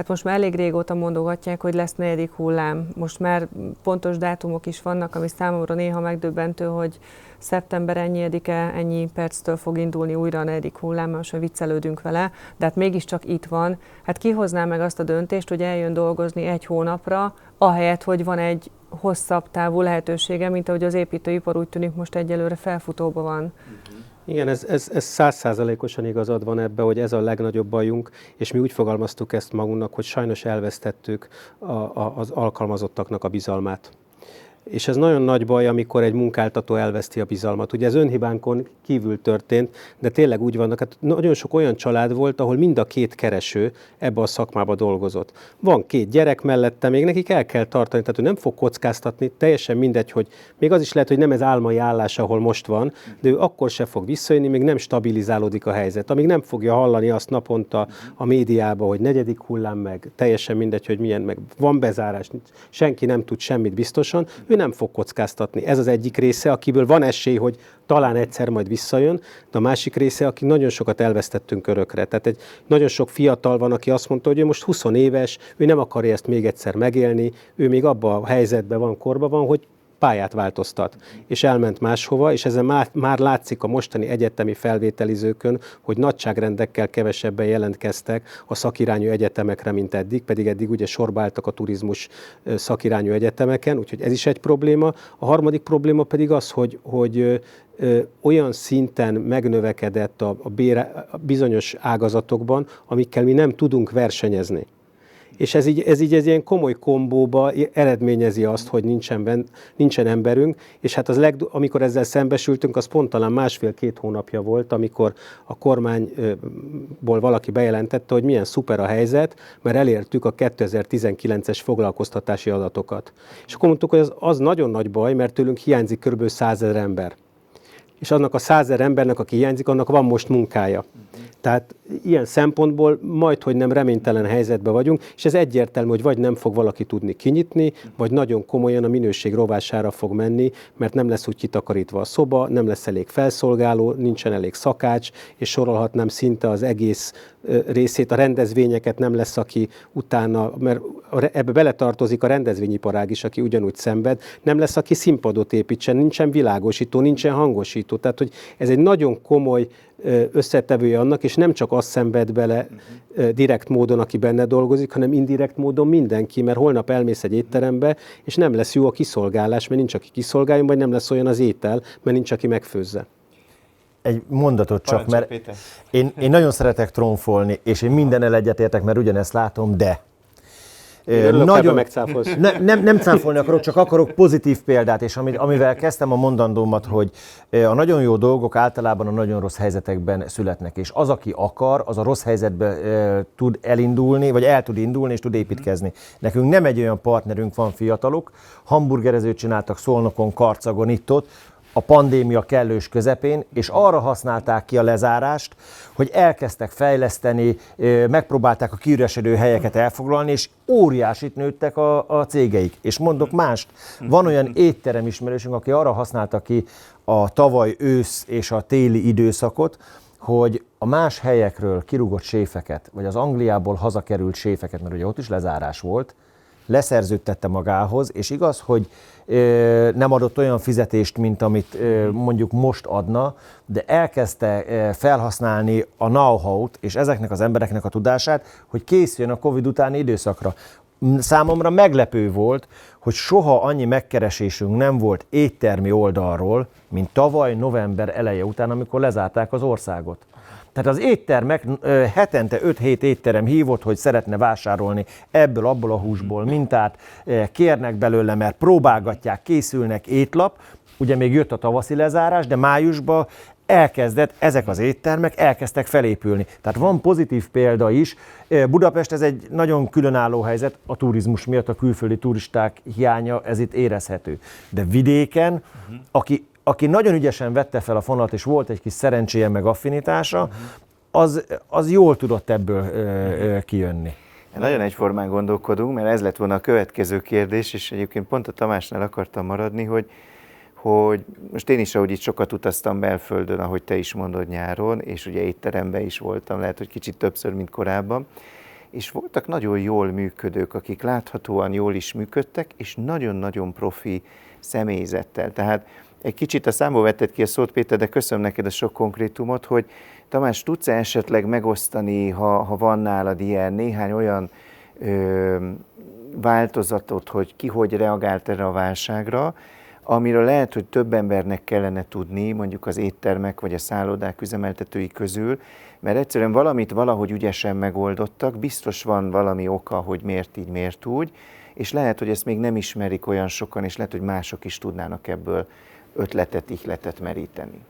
Hát most már elég régóta mondogatják, hogy lesz negyedik hullám. Most már pontos dátumok is vannak, ami számomra néha megdöbbentő, hogy szeptember ennyiedike, ennyi perctől fog indulni újra a negyedik hullám, most viccelődünk vele, de hát mégiscsak itt van. Hát kihozná meg azt a döntést, hogy eljön dolgozni egy hónapra, ahelyett, hogy van egy hosszabb távú lehetősége, mint ahogy az építőipar úgy tűnik most egyelőre felfutóban van. Igen, ez, ez, ez százszázalékosan igazad van ebbe, hogy ez a legnagyobb bajunk, és mi úgy fogalmaztuk ezt magunknak, hogy sajnos elvesztettük a, a, az alkalmazottaknak a bizalmát. És ez nagyon nagy baj, amikor egy munkáltató elveszti a bizalmat. Ugye ez önhibánkon kívül történt, de tényleg úgy vannak. Hát nagyon sok olyan család volt, ahol mind a két kereső ebbe a szakmába dolgozott. Van két gyerek mellette, még nekik el kell tartani, tehát ő nem fog kockáztatni, teljesen mindegy, hogy még az is lehet, hogy nem ez álmai állás, ahol most van, de ő akkor se fog visszajönni, még nem stabilizálódik a helyzet. Amíg nem fogja hallani azt naponta a médiába, hogy negyedik hullám meg, teljesen mindegy, hogy milyen, meg van bezárás, senki nem tud semmit biztosan, ő nem fog kockáztatni. Ez az egyik része, akiből van esély, hogy talán egyszer majd visszajön, de a másik része, aki nagyon sokat elvesztettünk örökre. Tehát egy nagyon sok fiatal van, aki azt mondta, hogy ő most 20 éves, ő nem akarja ezt még egyszer megélni, ő még abban a helyzetben van, korban van, hogy pályát változtat, és elment máshova, és ezen már, már látszik a mostani egyetemi felvételizőkön, hogy nagyságrendekkel kevesebben jelentkeztek a szakirányú egyetemekre, mint eddig, pedig eddig ugye sorbáltak a turizmus szakirányú egyetemeken, úgyhogy ez is egy probléma. A harmadik probléma pedig az, hogy, hogy olyan szinten megnövekedett a, a, bére, a bizonyos ágazatokban, amikkel mi nem tudunk versenyezni és ez így, ez így ez ilyen komoly kombóba eredményezi azt, hogy nincsen, ben, nincsen emberünk, és hát az leg, amikor ezzel szembesültünk, az pont talán másfél-két hónapja volt, amikor a kormányból valaki bejelentette, hogy milyen szuper a helyzet, mert elértük a 2019-es foglalkoztatási adatokat. És akkor mondtuk, hogy az, az nagyon nagy baj, mert tőlünk hiányzik kb. 100 ezer ember és annak a százer embernek, aki hiányzik, annak van most munkája. Tehát ilyen szempontból majd, hogy nem reménytelen helyzetben vagyunk, és ez egyértelmű, hogy vagy nem fog valaki tudni kinyitni, vagy nagyon komolyan a minőség rovására fog menni, mert nem lesz úgy kitakarítva a szoba, nem lesz elég felszolgáló, nincsen elég szakács, és sorolhatnám szinte az egész részét, a rendezvényeket nem lesz, aki utána, mert ebbe beletartozik a rendezvényiparág is, aki ugyanúgy szenved, nem lesz, aki színpadot építsen, nincsen világosító, nincsen hangosító. Tehát, hogy ez egy nagyon komoly összetevője annak, és nem csak azt szenved bele direkt módon, aki benne dolgozik, hanem indirekt módon mindenki, mert holnap elmész egy étterembe, és nem lesz jó a kiszolgálás, mert nincs, aki kiszolgáljon, vagy nem lesz olyan az étel, mert nincs, aki megfőzze. Egy mondatot csak, mert én, én nagyon szeretek trónfolni, és én minden egyetértek, mert ugyanezt látom, de Örülök, nagyon [laughs] ne, nem, nem cáfolni akarok, csak akarok pozitív példát, és amivel kezdtem a mondandómat, hogy a nagyon jó dolgok általában a nagyon rossz helyzetekben születnek, és az, aki akar, az a rossz helyzetbe tud elindulni, vagy el tud indulni, és tud építkezni. Nekünk nem egy olyan partnerünk van fiatalok, hamburgerezőt csináltak Szolnokon, Karcagon, itt-ott, a pandémia kellős közepén, és arra használták ki a lezárást, hogy elkezdtek fejleszteni, megpróbálták a kiüresedő helyeket elfoglalni, és óriásit nőttek a, a cégeik. És mondok mást, van olyan étterem ismerősünk, aki arra használta ki a tavaly ősz és a téli időszakot, hogy a más helyekről kirúgott séfeket, vagy az Angliából hazakerült séfeket, mert ugye ott is lezárás volt, leszerződtette magához, és igaz, hogy nem adott olyan fizetést, mint amit mondjuk most adna, de elkezdte felhasználni a know-how-t és ezeknek az embereknek a tudását, hogy készüljön a Covid utáni időszakra. Számomra meglepő volt, hogy soha annyi megkeresésünk nem volt éttermi oldalról, mint tavaly november eleje után, amikor lezárták az országot. Tehát az éttermek hetente 5-7 étterem hívott, hogy szeretne vásárolni ebből, abból a húsból mintát, kérnek belőle, mert próbálgatják, készülnek étlap, ugye még jött a tavaszi lezárás, de májusban elkezdett, ezek az éttermek elkezdtek felépülni. Tehát van pozitív példa is. Budapest ez egy nagyon különálló helyzet, a turizmus miatt a külföldi turisták hiánya, ez itt érezhető. De vidéken, aki aki nagyon ügyesen vette fel a fonalat, és volt egy kis szerencséje meg affinitása, az, az jól tudott ebből ö, ö, kijönni. Nagyon egyformán gondolkodunk, mert ez lett volna a következő kérdés, és egyébként pont a Tamásnál akartam maradni, hogy, hogy most én is, ahogy itt sokat utaztam belföldön, ahogy te is mondod nyáron, és ugye étteremben is voltam, lehet, hogy kicsit többször, mint korábban, és voltak nagyon jól működők, akik láthatóan jól is működtek, és nagyon-nagyon profi személyzettel. Tehát egy kicsit a számból vetted ki a szót, Péter, de köszönöm neked a sok konkrétumot, hogy Tamás, tudsz -e esetleg megosztani, ha, ha van nálad ilyen néhány olyan ö, változatot, hogy ki hogy reagált erre a válságra, amiről lehet, hogy több embernek kellene tudni, mondjuk az éttermek vagy a szállodák üzemeltetői közül, mert egyszerűen valamit valahogy ügyesen megoldottak, biztos van valami oka, hogy miért így, miért úgy, és lehet, hogy ezt még nem ismerik olyan sokan, és lehet, hogy mások is tudnának ebből ötletet, ihletet meríteni.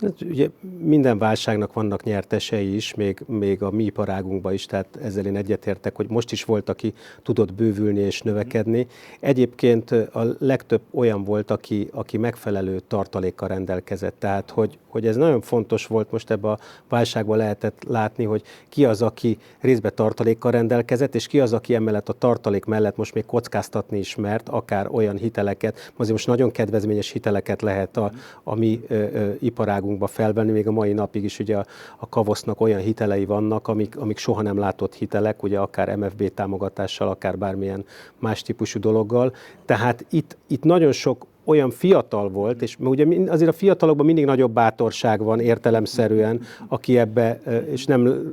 Hát ugye minden válságnak vannak nyertesei is, még, még a mi iparágunkban is, tehát ezzel én egyetértek, hogy most is volt, aki tudott bővülni és növekedni. Egyébként a legtöbb olyan volt, aki, aki megfelelő tartalékkal rendelkezett, tehát hogy, hogy ez nagyon fontos volt most ebbe a válságban lehetett látni, hogy ki az, aki részben tartalékkal rendelkezett, és ki az, aki emellett a tartalék mellett most még kockáztatni is mert, akár olyan hiteleket, azért most nagyon kedvezményes hiteleket lehet a, a mi ö, ö, iparágunkba felvenni, még a mai napig is ugye a, a kavosznak olyan hitelei vannak, amik, amik soha nem látott hitelek, ugye akár MFB támogatással, akár bármilyen más típusú dologgal. Tehát itt, itt nagyon sok olyan fiatal volt, és ugye azért a fiatalokban mindig nagyobb bátorság van értelemszerűen, aki ebbe, és nem,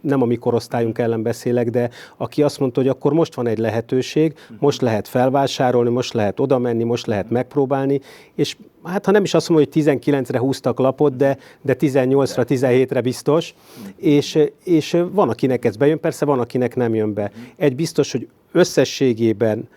nem a mi korosztályunk ellen beszélek, de aki azt mondta, hogy akkor most van egy lehetőség, most lehet felvásárolni, most lehet oda menni, most lehet megpróbálni, és hát ha nem is azt mondom, hogy 19-re húztak lapot, de, de 18-ra, 17-re biztos, és, és van, akinek ez bejön, persze van, akinek nem jön be. Egy biztos, hogy összességében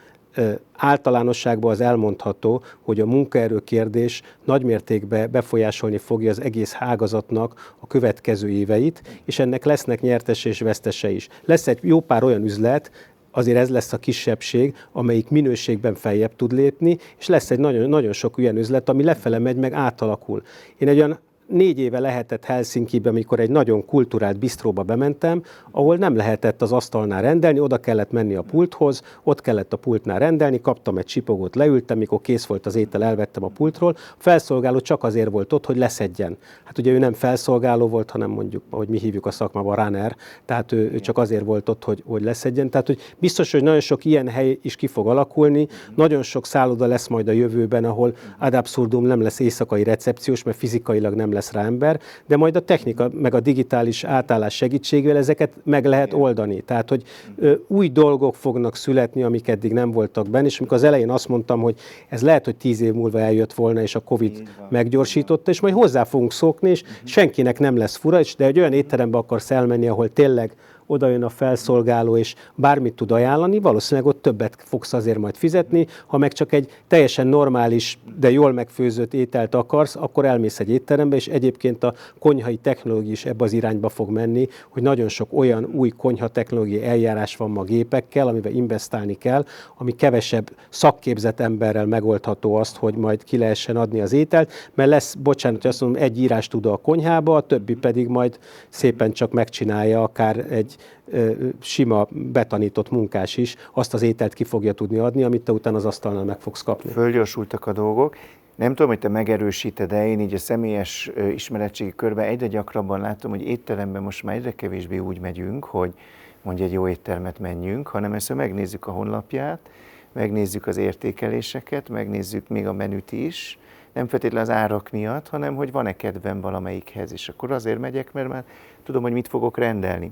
általánosságban az elmondható, hogy a munkaerő kérdés nagymértékben befolyásolni fogja az egész ágazatnak a következő éveit, és ennek lesznek nyertes és vesztese is. Lesz egy jó pár olyan üzlet, azért ez lesz a kisebbség, amelyik minőségben feljebb tud lépni, és lesz egy nagyon, nagyon sok olyan üzlet, ami lefele megy, meg átalakul. Én egy olyan négy éve lehetett Helsinki-be, amikor egy nagyon kulturált bistróba bementem, ahol nem lehetett az asztalnál rendelni, oda kellett menni a pulthoz, ott kellett a pultnál rendelni, kaptam egy csipogót, leültem, mikor kész volt az étel, elvettem a pultról. A felszolgáló csak azért volt ott, hogy leszedjen. Hát ugye ő nem felszolgáló volt, hanem mondjuk, ahogy mi hívjuk a szakmában, runner, tehát ő, ő csak azért volt ott, hogy, hogy leszedjen. Tehát hogy biztos, hogy nagyon sok ilyen hely is ki fog alakulni, nagyon sok szálloda lesz majd a jövőben, ahol ad absurdum nem lesz éjszakai recepciós, mert fizikailag nem lesz rá ember, de majd a technika meg a digitális átállás segítségével ezeket meg lehet oldani. Tehát, hogy új dolgok fognak születni, amik eddig nem voltak benne, és amikor az elején azt mondtam, hogy ez lehet, hogy tíz év múlva eljött volna, és a Covid meggyorsította, és majd hozzá fogunk szokni, és senkinek nem lesz fura, de egy olyan étterembe akarsz elmenni, ahol tényleg oda jön a felszolgáló, és bármit tud ajánlani, valószínűleg ott többet fogsz azért majd fizetni. Ha meg csak egy teljesen normális, de jól megfőzött ételt akarsz, akkor elmész egy étterembe, és egyébként a konyhai technológia is ebbe az irányba fog menni, hogy nagyon sok olyan új konyha technológiai eljárás van ma gépekkel, amivel investálni kell, ami kevesebb szakképzett emberrel megoldható azt, hogy majd ki lehessen adni az ételt, mert lesz, bocsánat, hogy azt mondom, egy írás tud a konyhába, a többi pedig majd szépen csak megcsinálja akár egy sima betanított munkás is azt az ételt ki fogja tudni adni, amit te utána az asztalnál meg fogsz kapni. Fölgyorsultak a dolgok. Nem tudom, hogy te megerősíted de én így a személyes ismeretségi körben egyre gyakrabban látom, hogy étteremben most már egyre kevésbé úgy megyünk, hogy mondja egy jó éttermet menjünk, hanem ezt megnézzük a honlapját, megnézzük az értékeléseket, megnézzük még a menüt is, nem feltétlenül az árak miatt, hanem hogy van-e kedvem valamelyikhez, és akkor azért megyek, mert már tudom, hogy mit fogok rendelni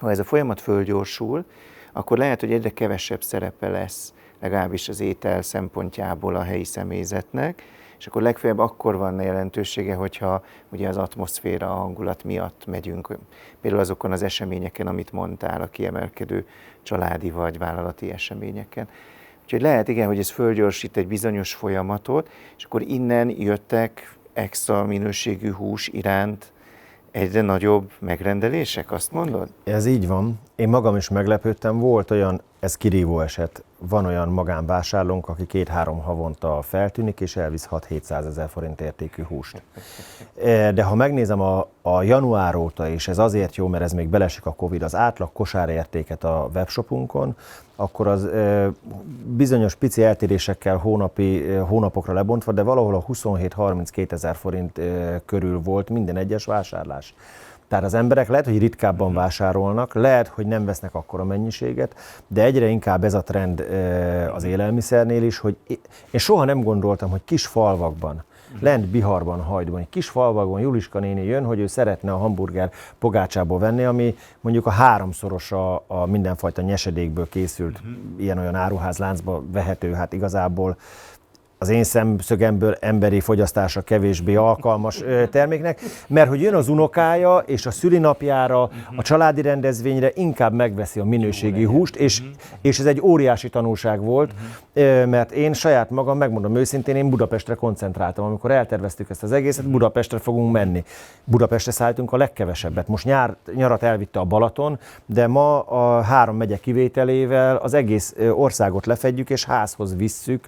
ha ez a folyamat fölgyorsul, akkor lehet, hogy egyre kevesebb szerepe lesz legalábbis az étel szempontjából a helyi személyzetnek, és akkor legfeljebb akkor van jelentősége, hogyha ugye az atmoszféra, a hangulat miatt megyünk, például azokon az eseményeken, amit mondtál, a kiemelkedő családi vagy vállalati eseményeken. Úgyhogy lehet igen, hogy ez fölgyorsít egy bizonyos folyamatot, és akkor innen jöttek extra minőségű hús iránt egyre nagyobb megrendelések, azt mondod? Ez így van. Én magam is meglepődtem, volt olyan, ez kirívó eset, van olyan magánvásárlónk, aki két-három havonta feltűnik, és elvisz 6-700 ezer forint értékű húst. E, de ha megnézem a, a január óta, és ez azért jó, mert ez még belesik a Covid, az átlag kosárértéket a webshopunkon, akkor az e, bizonyos pici eltérésekkel hónapi, e, hónapokra lebontva, de valahol a 27-32 ezer forint körül volt minden egyes vásárlás. Tehát az emberek lehet, hogy ritkábban vásárolnak, lehet, hogy nem vesznek akkora mennyiséget, de egyre inkább ez a trend az élelmiszernél is, hogy én soha nem gondoltam, hogy kis falvakban, lent Biharban, Hajdban, egy kis falvakban Juliska néni jön, hogy ő szeretne a hamburger pogácsából venni, ami mondjuk a háromszoros a, a mindenfajta nyesedékből készült uh-huh. ilyen-olyan áruházláncba vehető, hát igazából az én szemszögemből emberi fogyasztása kevésbé alkalmas terméknek, mert hogy jön az unokája, és a szülinapjára, a családi rendezvényre inkább megveszi a minőségi húst, és, és ez egy óriási tanulság volt, mert én saját magam, megmondom őszintén, én Budapestre koncentráltam. Amikor elterveztük ezt az egészet, Budapestre fogunk menni. Budapestre szálltunk a legkevesebbet. Most nyár, nyarat elvitte a Balaton, de ma a három megye kivételével az egész országot lefedjük, és házhoz visszük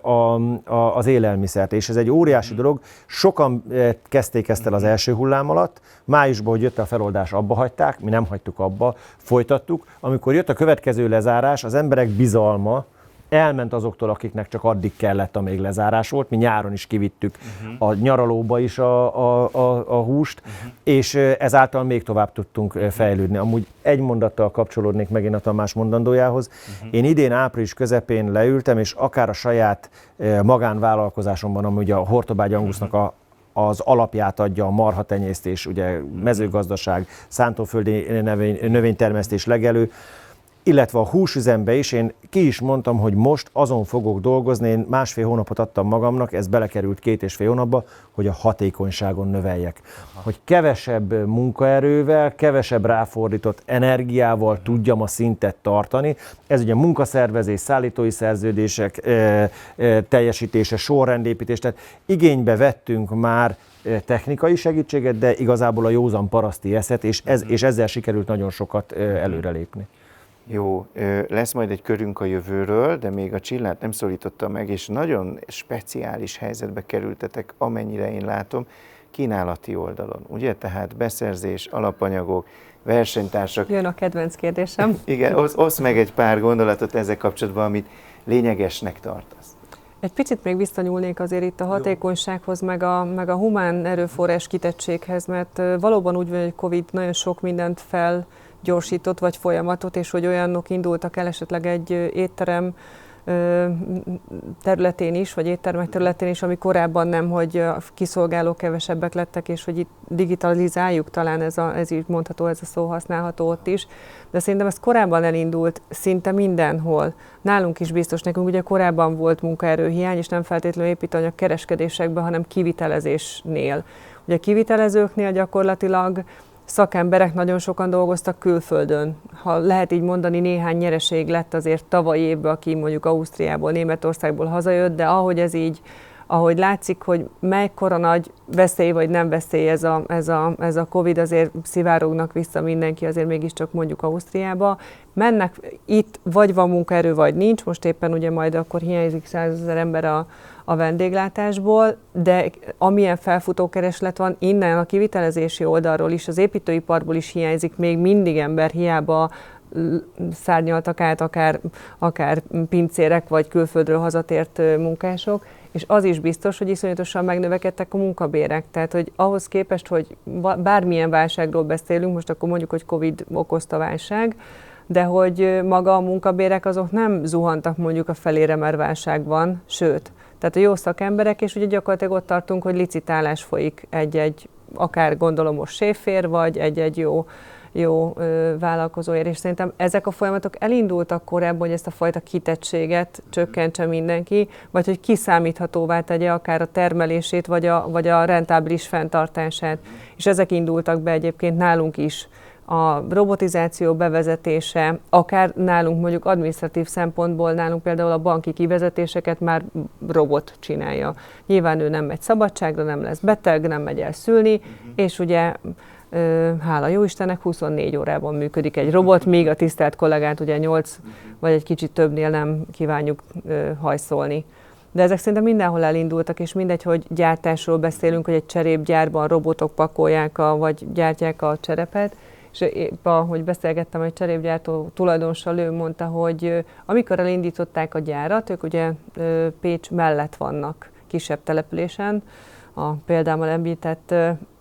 a, a, az élelmiszert, és ez egy óriási dolog. Sokan kezdték ezt el az első hullám alatt, májusban, hogy jött a feloldás, abba hagyták, mi nem hagytuk abba, folytattuk. Amikor jött a következő lezárás, az emberek bizalma, elment azoktól, akiknek csak addig kellett, amíg lezárás volt. Mi nyáron is kivittük uh-huh. a nyaralóba is a, a, a, a húst, uh-huh. és ezáltal még tovább tudtunk fejlődni. Amúgy egy mondattal kapcsolódnék megint a Tamás mondandójához. Uh-huh. Én idén április közepén leültem, és akár a saját magánvállalkozásomban, amúgy a Hortobágy Angusznak a az alapját adja a marhatenyésztés, ugye mezőgazdaság, szántóföldi növény, növénytermesztés legelő, illetve a húsüzembe is, én ki is mondtam, hogy most azon fogok dolgozni, én másfél hónapot adtam magamnak, ez belekerült két és fél hónapba, hogy a hatékonyságon növeljek. Hogy kevesebb munkaerővel, kevesebb ráfordított energiával tudjam a szintet tartani. Ez ugye munkaszervezés, szállítói szerződések teljesítése, sorrendépítés, tehát igénybe vettünk már technikai segítséget, de igazából a józan paraszti eszet, és, ez, és ezzel sikerült nagyon sokat előrelépni. Jó, lesz majd egy körünk a jövőről, de még a Csillát nem szólította meg, és nagyon speciális helyzetbe kerültetek, amennyire én látom, kínálati oldalon, ugye? Tehát beszerzés, alapanyagok, versenytársak. Jön a kedvenc kérdésem. [laughs] Igen, osz, osz meg egy pár gondolatot ezzel kapcsolatban, amit lényegesnek tartasz. Egy picit még visszanyúlnék azért itt a hatékonysághoz, meg a, meg a humán erőforrás kitettséghez, mert valóban úgy van, hogy Covid nagyon sok mindent fel gyorsított vagy folyamatot, és hogy olyanok indultak el esetleg egy étterem területén is, vagy éttermek területén is, ami korábban nem, hogy a kiszolgálók kevesebbek lettek, és hogy itt digitalizáljuk, talán ez, a, ez így mondható, ez a szó használható ott is, de szerintem ez korábban elindult szinte mindenhol. Nálunk is biztos, nekünk ugye korábban volt munkaerőhiány, és nem feltétlenül építőanyag kereskedésekben, hanem kivitelezésnél. Ugye a kivitelezőknél gyakorlatilag szakemberek nagyon sokan dolgoztak külföldön. Ha lehet így mondani, néhány nyereség lett azért tavaly évben, aki mondjuk Ausztriából, Németországból hazajött, de ahogy ez így, ahogy látszik, hogy mekkora nagy veszély vagy nem veszély ez a, ez a, ez a Covid, azért szivárognak vissza mindenki, azért mégiscsak mondjuk Ausztriába. Mennek itt, vagy van munkaerő, vagy nincs, most éppen ugye majd akkor hiányzik százezer ember a, a vendéglátásból, de amilyen felfutó kereslet van, innen a kivitelezési oldalról is, az építőiparból is hiányzik még mindig ember, hiába szárnyaltak át akár, akár pincérek vagy külföldről hazatért munkások, és az is biztos, hogy iszonyatosan megnövekedtek a munkabérek. Tehát, hogy ahhoz képest, hogy bármilyen válságról beszélünk, most akkor mondjuk, hogy Covid okozta válság, de hogy maga a munkabérek azok nem zuhantak mondjuk a felére, mert válság van, sőt, tehát a jó szakemberek, és ugye gyakorlatilag ott tartunk, hogy licitálás folyik egy-egy, akár gondolomos séfér, vagy egy-egy jó jó ö, vállalkozóért, és szerintem ezek a folyamatok elindultak korábban, hogy ezt a fajta kitettséget csökkentse mindenki, vagy hogy kiszámíthatóvá tegye akár a termelését, vagy a, vagy a rentábilis fenntartását. És ezek indultak be egyébként nálunk is a robotizáció bevezetése, akár nálunk mondjuk administratív szempontból, nálunk például a banki kivezetéseket már robot csinálja. Nyilván ő nem megy szabadságra, nem lesz beteg, nem megy el szülni, uh-huh. és ugye hála jó Istennek 24 órában működik egy robot, míg a tisztelt kollégát ugye 8 uh-huh. vagy egy kicsit többnél nem kívánjuk hajszolni. De ezek szerintem mindenhol elindultak, és mindegy, hogy gyártásról beszélünk, hogy egy cserépgyárban robotok pakolják, a, vagy gyártják a cserepet, és épp ahogy beszélgettem egy cserépgyártó tulajdonossal, ő mondta, hogy amikor elindították a gyárat, ők ugye Pécs mellett vannak, kisebb településen, a példámmal említett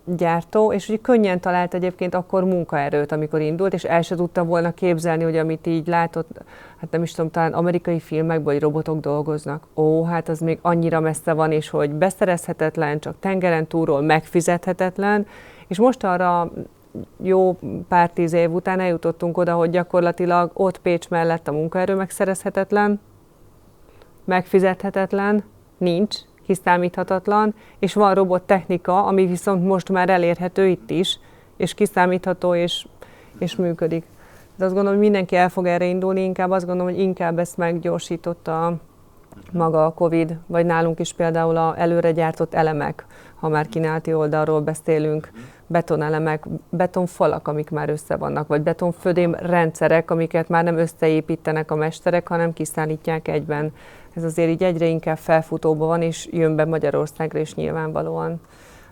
gyártó, és ugye könnyen talált egyébként akkor munkaerőt, amikor indult, és el se tudta volna képzelni, hogy amit így látott, hát nem is tudom, talán amerikai filmekben, hogy robotok dolgoznak. Ó, hát az még annyira messze van, és hogy beszerezhetetlen, csak tengeren túlról megfizethetetlen, és most arra jó pár tíz év után eljutottunk oda, hogy gyakorlatilag ott Pécs mellett a munkaerő megszerezhetetlen, megfizethetetlen, nincs, kiszámíthatatlan, és van robottechnika, ami viszont most már elérhető itt is, és kiszámítható, és, és működik. De azt gondolom, hogy mindenki el fog erre indulni, inkább azt gondolom, hogy inkább ezt meggyorsította maga a Covid, vagy nálunk is például a előre gyártott elemek, ha már kínálti oldalról beszélünk, betonelemek, betonfalak, amik már össze vannak, vagy betonfödém rendszerek, amiket már nem összeépítenek a mesterek, hanem kiszállítják egyben. Ez azért így egyre inkább felfutóban van, és jön be Magyarországra is nyilvánvalóan.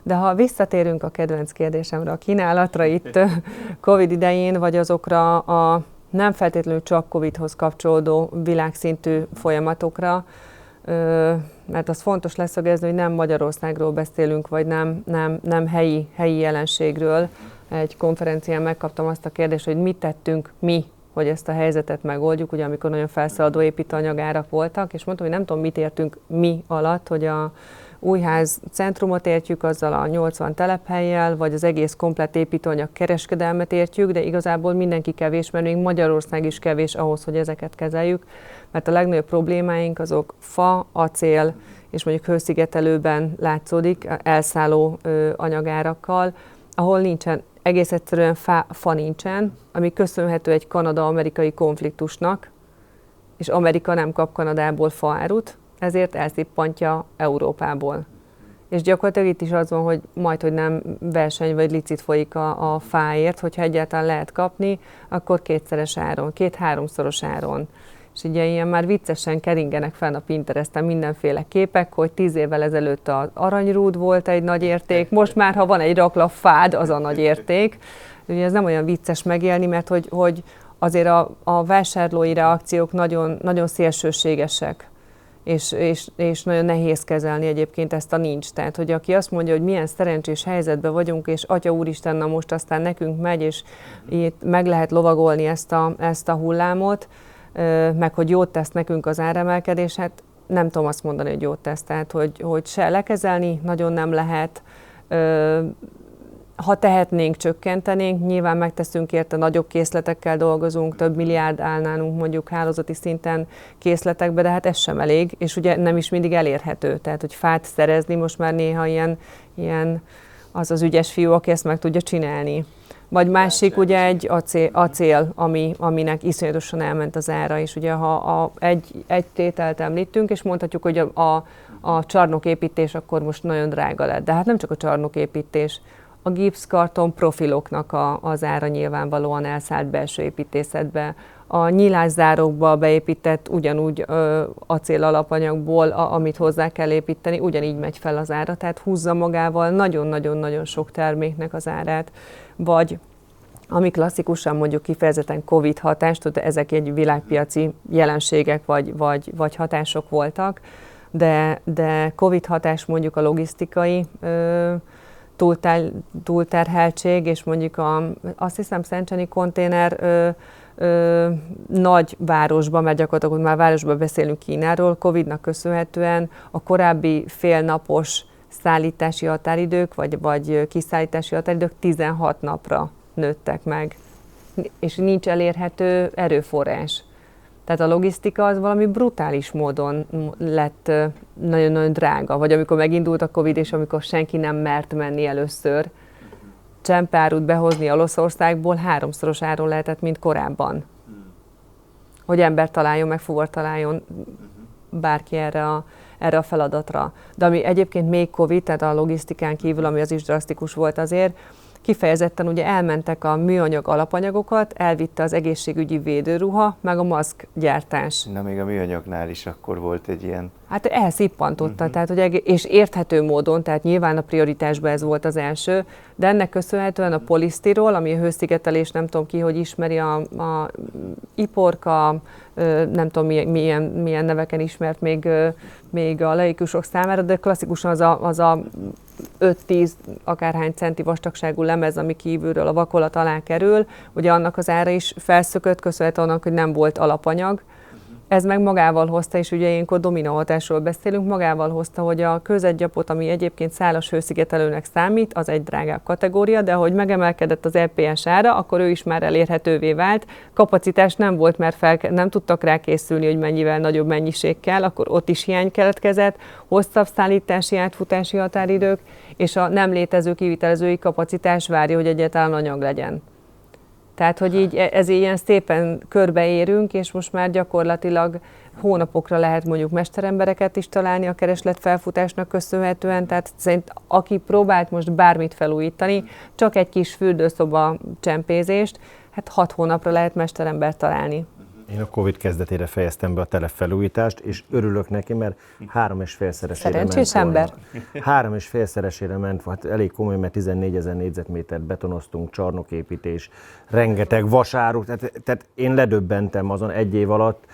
De ha visszatérünk a kedvenc kérdésemre, a kínálatra itt Covid idején, vagy azokra a nem feltétlenül csak Covid-hoz kapcsolódó világszintű folyamatokra, mert az fontos leszögezni, hogy nem Magyarországról beszélünk, vagy nem, nem, nem helyi, helyi jelenségről. Egy konferencián megkaptam azt a kérdést, hogy mit tettünk mi, hogy ezt a helyzetet megoldjuk, ugye amikor nagyon felszaladó építőanyagárak voltak, és mondtam, hogy nem tudom, mit értünk mi alatt, hogy a újház centrumot értjük azzal a 80 telephelyjel, vagy az egész komplet építőanyag kereskedelmet értjük, de igazából mindenki kevés, mert még Magyarország is kevés ahhoz, hogy ezeket kezeljük mert a legnagyobb problémáink azok fa, acél és mondjuk hőszigetelőben látszódik elszálló ö, anyagárakkal, ahol nincsen, egész egyszerűen fa, fa nincsen, ami köszönhető egy kanada-amerikai konfliktusnak, és Amerika nem kap Kanadából faárut, ezért elszippantja Európából. És gyakorlatilag itt is az van, hogy majd, hogy nem verseny vagy licit folyik a, a fáért, hogyha egyáltalán lehet kapni, akkor kétszeres áron, két-háromszoros áron. És ugye ilyen már viccesen keringenek fel a Pinteresten mindenféle képek, hogy tíz évvel ezelőtt az aranyrúd volt egy nagy érték, most már ha van egy raklap fád, az a nagy érték. Ugye ez nem olyan vicces megélni, mert hogy, hogy azért a, a vásárlói reakciók nagyon, nagyon szélsőségesek. És, és, és nagyon nehéz kezelni egyébként ezt a nincs. Tehát, hogy aki azt mondja, hogy milyen szerencsés helyzetben vagyunk, és Atya Úristen, na most aztán nekünk megy, és itt meg lehet lovagolni ezt a, ezt a hullámot, meg hogy jót tesz nekünk az áremelkedés, hát nem tudom azt mondani, hogy jót tesz, tehát hogy, hogy se lekezelni nagyon nem lehet, ha tehetnénk, csökkentenénk, nyilván megteszünk érte, nagyobb készletekkel dolgozunk, több milliárd állnánunk mondjuk hálózati szinten készletekbe, de hát ez sem elég, és ugye nem is mindig elérhető. Tehát, hogy fát szerezni most már néha ilyen, ilyen az az ügyes fiú, aki ezt meg tudja csinálni. Vagy másik ugye egy acél, acél ami, aminek iszonyatosan elment az ára, és ugye ha a, egy, egy tételt említünk, és mondhatjuk, hogy a, a, a csarnoképítés akkor most nagyon drága lett. De hát nem csak a csarnoképítés, a gipszkarton profiloknak a, az ára nyilvánvalóan elszállt belső építészetbe, a nyilászárókba beépített ugyanúgy ö, acél alapanyagból, a, amit hozzá kell építeni, ugyanígy megy fel az ára, tehát húzza magával nagyon-nagyon-nagyon sok terméknek az árát vagy ami klasszikusan mondjuk kifejezetten COVID hatást, de ezek egy világpiaci jelenségek vagy, vagy, vagy hatások voltak, de, de COVID hatás mondjuk a logisztikai ö, túlter, túlterheltség, és mondjuk a, azt hiszem Szentcseni konténer ö, ö, nagy városban, mert gyakorlatilag már városban beszélünk Kínáról, Covid-nak köszönhetően a korábbi félnapos szállítási határidők, vagy, vagy kiszállítási határidők 16 napra nőttek meg, és nincs elérhető erőforrás. Tehát a logisztika az valami brutális módon lett nagyon-nagyon drága. Vagy amikor megindult a Covid, és amikor senki nem mert menni először, csempárút behozni Olaszországból háromszoros áron lehetett, mint korábban. Hogy ember találjon, meg fuvar találjon bárki erre a erre a feladatra. De ami egyébként még Covid, tehát a logisztikán kívül, ami az is drasztikus volt azért, kifejezetten ugye elmentek a műanyag alapanyagokat, elvitte az egészségügyi védőruha, meg a maszk gyártás. Na még a műanyagnál is akkor volt egy ilyen... Hát elszippantotta, uh-huh. tehát, hogy és érthető módon, tehát nyilván a prioritásban ez volt az első, de ennek köszönhetően a polisztirol, ami a hőszigetelés, nem tudom ki, hogy ismeri a, a iporka, nem tudom milyen, milyen neveken ismert még, még a laikusok számára, de klasszikusan az a, az a 5-10 akárhány centi vastagságú lemez, ami kívülről a vakolat alá kerül, ugye annak az ára is felszökött, köszönhetően annak, hogy nem volt alapanyag, ez meg magával hozta, és ugye ilyenkor domino hatásról beszélünk, magával hozta, hogy a közegyapot, ami egyébként szálas hőszigetelőnek számít, az egy drágább kategória, de ahogy megemelkedett az LPS ára, akkor ő is már elérhetővé vált. Kapacitás nem volt, mert fel, nem tudtak rá készülni, hogy mennyivel nagyobb mennyiség kell, akkor ott is hiány keletkezett, hosszabb szállítási átfutási határidők, és a nem létező kivitelezői kapacitás várja, hogy egyáltalán anyag legyen. Tehát, hogy így e- ez ilyen szépen körbeérünk, és most már gyakorlatilag hónapokra lehet mondjuk mesterembereket is találni a kereslet felfutásnak köszönhetően, tehát szerint aki próbált most bármit felújítani, csak egy kis fürdőszoba csempézést, hát hat hónapra lehet mesterembert találni. Én a Covid kezdetére fejeztem be a telefelújítást, és örülök neki, mert három és félszeresére Szerencsés ment volna. ember. Három és félszeresére ment, hát elég komoly, mert 14 ezer négyzetmétert betonoztunk, csarnoképítés, rengeteg vasáruk, tehát, tehát én ledöbbentem azon egy év alatt,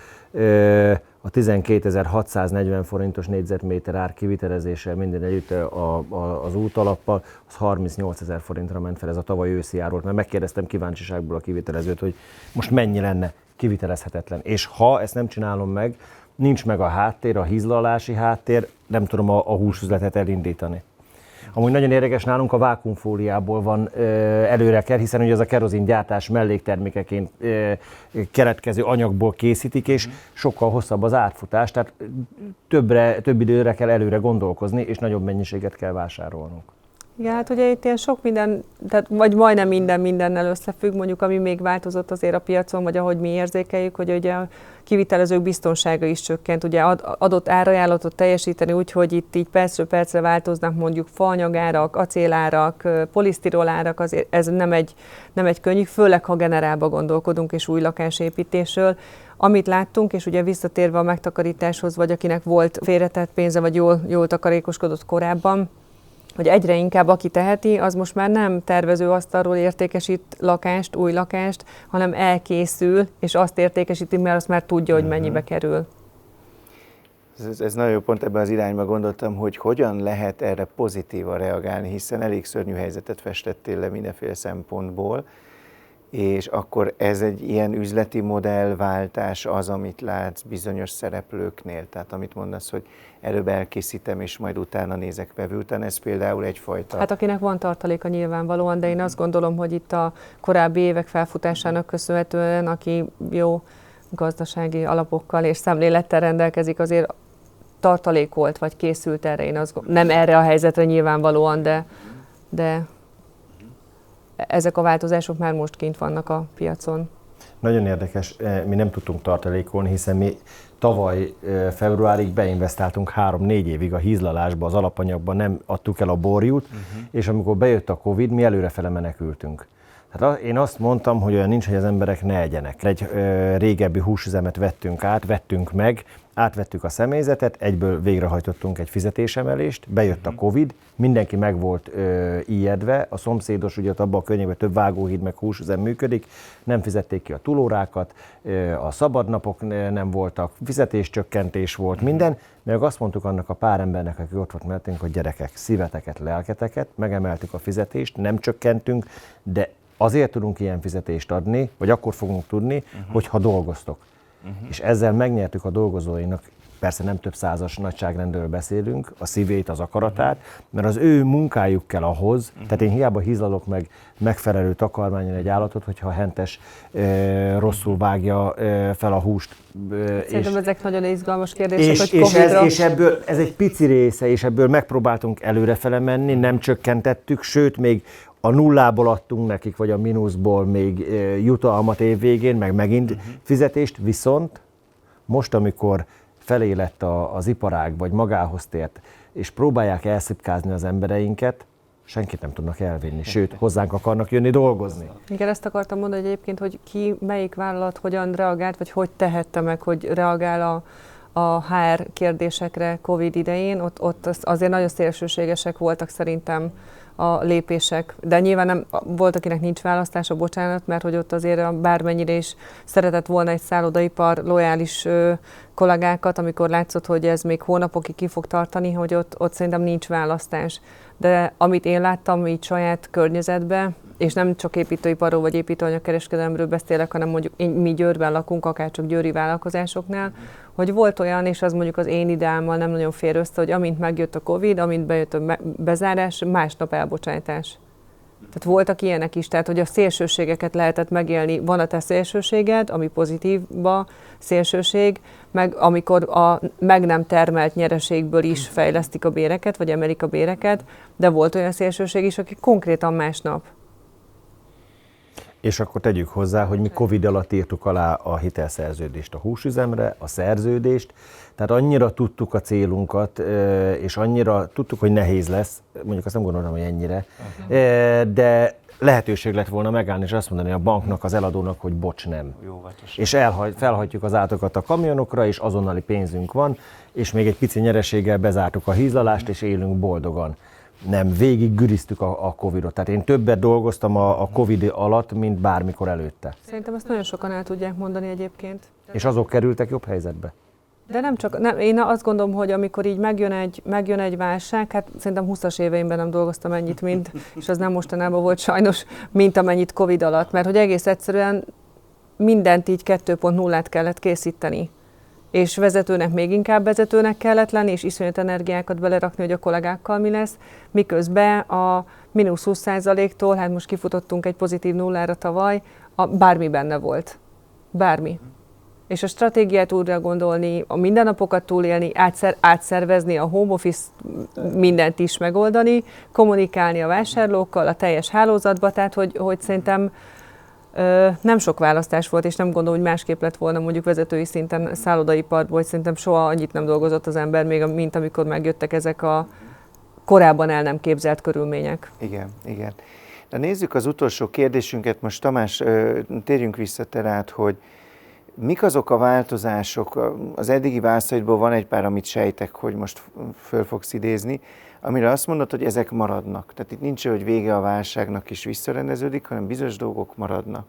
a 12.640 forintos négyzetméter ár kivitelezése minden együtt a, a, az útalappal, az 38 ezer forintra ment fel ez a tavaly őszi ár volt, mert megkérdeztem kíváncsiságból a kivitelezőt, hogy most mennyi lenne kivitelezhetetlen. És ha ezt nem csinálom meg, nincs meg a háttér, a hízlalási háttér, nem tudom a, a húsüzletet elindítani. Amúgy nagyon érdekes, nálunk a vákumfóliából van ö, kell, hiszen ugye ez a kerozin gyártás melléktermékeként ö, keletkező anyagból készítik, és sokkal hosszabb az átfutás, tehát többre, több időre kell előre gondolkozni, és nagyobb mennyiséget kell vásárolnunk. Igen, hát ugye itt ilyen sok minden, tehát vagy majdnem minden mindennel összefügg, mondjuk ami még változott azért a piacon, vagy ahogy mi érzékeljük, hogy ugye a kivitelezők biztonsága is csökkent, ugye ad, adott árajánlatot teljesíteni úgy, hogy itt így percről percre változnak mondjuk faanyagárak, acélárak, polisztirolárak, azért ez nem egy, nem egy könnyű, főleg ha generálba gondolkodunk és új lakásépítésről. Amit láttunk, és ugye visszatérve a megtakarításhoz, vagy akinek volt félretett pénze, vagy jól, jól takarékoskodott korábban, hogy egyre inkább aki teheti, az most már nem tervező asztalról értékesít lakást, új lakást, hanem elkészül, és azt értékesíti, mert azt már tudja, hogy mennyibe kerül. Ez, ez nagyon jó pont ebben az irányba gondoltam, hogy hogyan lehet erre pozitívan reagálni, hiszen elég szörnyű helyzetet festettél le mindenféle szempontból, és akkor ez egy ilyen üzleti modellváltás az, amit látsz bizonyos szereplőknél, tehát amit mondasz, hogy előbb elkészítem, és majd utána nézek vevő után, ez például egyfajta... Hát akinek van tartaléka nyilvánvalóan, de én azt gondolom, hogy itt a korábbi évek felfutásának köszönhetően, aki jó gazdasági alapokkal és szemlélettel rendelkezik, azért tartalékolt, vagy készült erre, én azt gondolom, nem erre a helyzetre nyilvánvalóan, de, de ezek a változások már most kint vannak a piacon. Nagyon érdekes, eh, mi nem tudtunk tartalékolni, hiszen mi tavaly eh, februárig beinvestáltunk három-négy évig a hízlalásba, az alapanyagban, nem adtuk el a borjút, uh-huh. és amikor bejött a Covid, mi előrefele menekültünk. Hát én azt mondtam, hogy olyan nincs, hogy az emberek ne egyenek. Egy ö, régebbi húsüzemet vettünk át, vettünk meg, átvettük a személyzetet, egyből végrehajtottunk egy fizetésemelést, bejött a mhm. Covid, mindenki meg volt ö, ijedve, a szomszédos ugye abban a környékben több vágóhíd meg húsüzem működik, nem fizették ki a túlórákat, ö, a szabadnapok nem voltak, fizetéscsökkentés volt, mhm. minden, meg azt mondtuk annak a pár embernek, aki ott volt mellettünk, hogy gyerekek, szíveteket, lelketeket, megemeltük a fizetést, nem csökkentünk, de azért tudunk ilyen fizetést adni, vagy akkor fogunk tudni, uh-huh. hogyha dolgoztok. Uh-huh. És ezzel megnyertük a dolgozóinak, persze nem több százas nagyságrendről beszélünk, a szívét, az akaratát, mert az ő munkájuk kell ahhoz, tehát én hiába hízlalok meg megfelelő takarmányon egy állatot, hogyha a hentes e, rosszul vágja e, fel a húst. E, Szerintem és, ezek nagyon izgalmas kérdések, és, hogy és, ez, és ebből, ez egy pici része, és ebből megpróbáltunk előrefele menni, nem csökkentettük, sőt, még a nullából adtunk nekik, vagy a mínuszból még jutalmat évvégén, meg megint uh-huh. fizetést, viszont most, amikor felé lett a, az iparág, vagy magához tért, és próbálják elszipkázni az embereinket, senkit nem tudnak elvinni, sőt, hozzánk akarnak jönni dolgozni. Igen, ezt akartam mondani hogy egyébként, hogy ki, melyik vállalat hogyan reagált, vagy hogy tehette meg, hogy reagál a, a HR kérdésekre COVID idején, ott, ott azért nagyon szélsőségesek voltak szerintem a lépések. De nyilván nem, volt, akinek nincs választása, bocsánat, mert hogy ott azért bármennyire is szeretett volna egy szállodaipar lojális ö, kollégákat, amikor látszott, hogy ez még hónapokig ki fog tartani, hogy ott, ott szerintem nincs választás. De amit én láttam így saját környezetben, és nem csak építőiparról vagy építőanyagkereskedelemről beszélek, hanem mondjuk én, mi Győrben lakunk, akár csak győri vállalkozásoknál, hogy volt olyan, és az mondjuk az én ideámmal nem nagyon fér össze, hogy amint megjött a Covid, amint bejött a bezárás, másnap elbocsátás. Tehát voltak ilyenek is, tehát hogy a szélsőségeket lehetett megélni. Van a te szélsőséged, ami pozitívba szélsőség, meg amikor a meg nem termelt nyereségből is fejlesztik a béreket, vagy emelik a béreket, de volt olyan szélsőség is, aki konkrétan másnap és akkor tegyük hozzá, hogy mi Covid alatt írtuk alá a hitelszerződést a húsüzemre, a szerződést, tehát annyira tudtuk a célunkat, és annyira tudtuk, hogy nehéz lesz, mondjuk azt nem gondolom, hogy ennyire, de lehetőség lett volna megállni, és azt mondani a banknak, az eladónak, hogy bocs, nem. Jó, és elhagy, felhagyjuk az átokat a kamionokra, és azonnali pénzünk van, és még egy pici nyereséggel bezártuk a hízlalást, és élünk boldogan nem, végig güriztük a, a Covid-ot. Tehát én többet dolgoztam a, a Covid alatt, mint bármikor előtte. Szerintem ezt nagyon sokan el tudják mondani egyébként. És azok kerültek jobb helyzetbe? De nem csak, nem, én azt gondolom, hogy amikor így megjön egy, megjön egy válság, hát szerintem 20-as éveimben nem dolgoztam ennyit, mint, [laughs] és az nem mostanában volt sajnos, mint amennyit Covid alatt, mert hogy egész egyszerűen mindent így 2.0-át kellett készíteni és vezetőnek még inkább vezetőnek kellett lenni, és iszonyat energiákat belerakni, hogy a kollégákkal mi lesz, miközben a mínusz 20%-tól, hát most kifutottunk egy pozitív nullára tavaly, a bármi benne volt. Bármi. És a stratégiát újra gondolni, a mindennapokat túlélni, átszer, átszervezni, a home office mindent is megoldani, kommunikálni a vásárlókkal, a teljes hálózatba, tehát hogy, hogy szerintem nem sok választás volt, és nem gondolom, hogy másképp lett volna mondjuk vezetői szinten szállodaiparból, hogy szerintem soha annyit nem dolgozott az ember, még mint amikor megjöttek ezek a korábban el nem képzelt körülmények. Igen, igen. De nézzük az utolsó kérdésünket. Most Tamás, térjünk vissza tehát, hogy mik azok a változások, az eddigi válaszaidból van egy pár, amit sejtek, hogy most föl fogsz idézni, amire azt mondod, hogy ezek maradnak. Tehát itt nincs, hogy vége a válságnak is visszarendeződik, hanem bizonyos dolgok maradnak.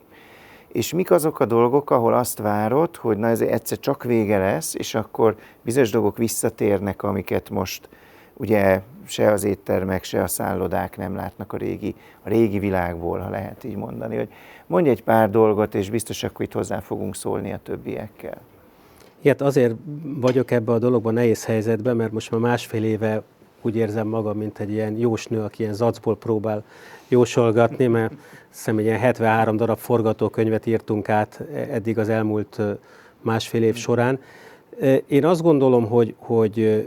És mik azok a dolgok, ahol azt várod, hogy na ez egyszer csak vége lesz, és akkor bizonyos dolgok visszatérnek, amiket most ugye se az éttermek, se a szállodák nem látnak a régi, a régi világból, ha lehet így mondani. Hogy mondj egy pár dolgot, és biztos akkor itt hozzá fogunk szólni a többiekkel. Ilyet azért vagyok ebbe a dologban nehéz helyzetben, mert most már másfél éve úgy érzem magam, mint egy ilyen jósnő, aki ilyen zacból próbál jósolgatni, mert hiszem ilyen 73 darab forgatókönyvet írtunk át eddig az elmúlt másfél év során. Én azt gondolom, hogy, hogy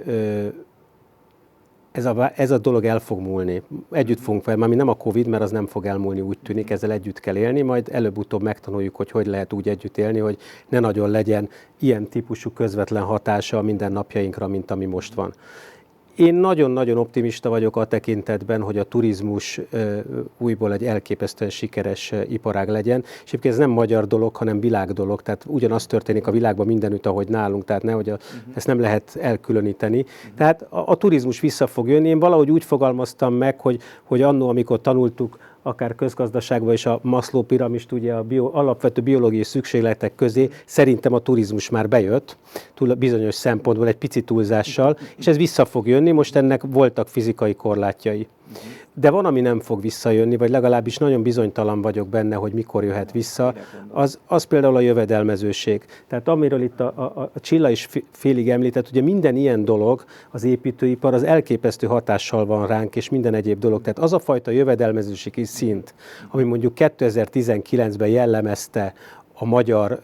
ez a, ez a dolog el fog múlni. Együtt fogunk fel, már nem a Covid, mert az nem fog elmúlni, úgy tűnik, ezzel együtt kell élni, majd előbb-utóbb megtanuljuk, hogy hogy lehet úgy együtt élni, hogy ne nagyon legyen ilyen típusú közvetlen hatása a mindennapjainkra, mint ami most van. Én nagyon-nagyon optimista vagyok a tekintetben, hogy a turizmus újból egy elképesztően sikeres iparág legyen. És egyébként ez nem magyar dolog, hanem világ dolog. Tehát ugyanaz történik a világban mindenütt, ahogy nálunk. Tehát nehogy a, uh-huh. ezt nem lehet elkülöníteni. Uh-huh. Tehát a, a turizmus vissza fog jönni. Én valahogy úgy fogalmaztam meg, hogy, hogy annó, amikor tanultuk akár közgazdaságban is a Maslow piramist, ugye a bio, alapvető biológiai szükségletek közé szerintem a turizmus már bejött, túl bizonyos szempontból egy pici túlzással, és ez vissza fog jönni, most ennek voltak fizikai korlátjai. De van, ami nem fog visszajönni, vagy legalábbis nagyon bizonytalan vagyok benne, hogy mikor jöhet vissza, az, az például a jövedelmezőség. Tehát amiről itt a, a, a Csilla is félig említett, ugye minden ilyen dolog, az építőipar, az elképesztő hatással van ránk, és minden egyéb dolog. Tehát az a fajta jövedelmezőségi szint, ami mondjuk 2019-ben jellemezte a magyar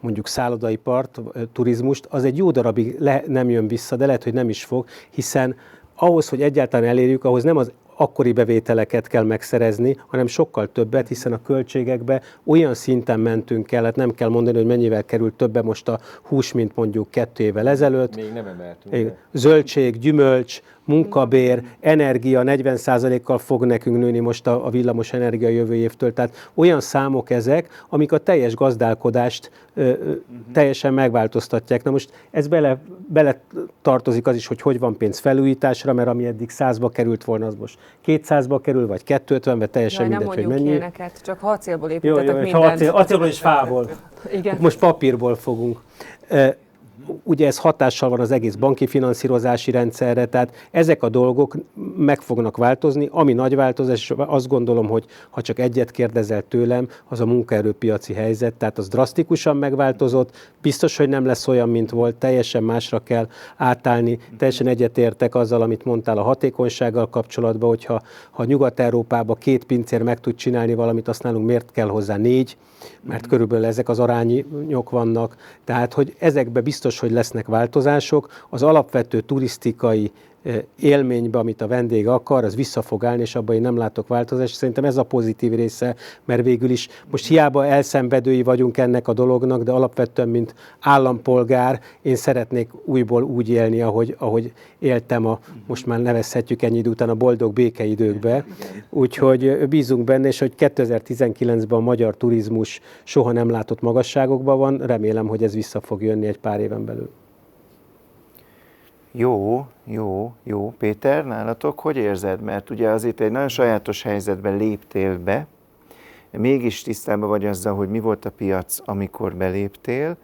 mondjuk szállodaipart, turizmust, az egy jó darabig le, nem jön vissza, de lehet, hogy nem is fog, hiszen ahhoz, hogy egyáltalán elérjük, ahhoz nem az akkori bevételeket kell megszerezni, hanem sokkal többet, hiszen a költségekbe olyan szinten mentünk el, hát nem kell mondani, hogy mennyivel került többe most a hús, mint mondjuk kettő évvel ezelőtt. Még nem emeltünk. Zöldség, gyümölcs, munkabér, energia 40%-kal fog nekünk nőni most a, a villamos energia jövő évtől. Tehát olyan számok ezek, amik a teljes gazdálkodást ö, ö, teljesen megváltoztatják. Na most ez bele, bele tartozik az is, hogy hogy van pénz felújításra, mert ami eddig 100-ba került volna, az most 200-ba kerül, vagy 250-be, teljesen Jaj, nem mindegy, hogy mondjuk mennyi. ilyeneket, csak acélból Jó, építetek jó, és mindent. acél, acélból és fából. Igen. Most papírból fogunk. Ugye ez hatással van az egész banki finanszírozási rendszerre, tehát ezek a dolgok meg fognak változni. Ami nagy változás, és azt gondolom, hogy ha csak egyet kérdezel tőlem, az a munkaerőpiaci helyzet, tehát az drasztikusan megváltozott, biztos, hogy nem lesz olyan, mint volt, teljesen másra kell átállni, teljesen egyetértek azzal, amit mondtál a hatékonysággal kapcsolatban, hogyha ha Nyugat-Európában két pincér meg tud csinálni valamit, azt nálunk miért kell hozzá négy, mert körülbelül ezek az arányok vannak. Tehát, hogy ezekbe biztos, hogy lesznek változások. Az alapvető turisztikai élménybe, amit a vendég akar, az vissza fog állni, és abban én nem látok változást. Szerintem ez a pozitív része, mert végül is most hiába elszenvedői vagyunk ennek a dolognak, de alapvetően, mint állampolgár, én szeretnék újból úgy élni, ahogy, ahogy éltem a, most már nevezhetjük ennyi idő után a boldog békeidőkbe. Úgyhogy bízunk benne, és hogy 2019-ben a magyar turizmus soha nem látott magasságokban van, remélem, hogy ez vissza fog jönni egy pár éven belül. Jó, jó, jó. Péter, nálatok hogy érzed? Mert ugye azért egy nagyon sajátos helyzetben léptél be, mégis tisztában vagy azzal, hogy mi volt a piac, amikor beléptél.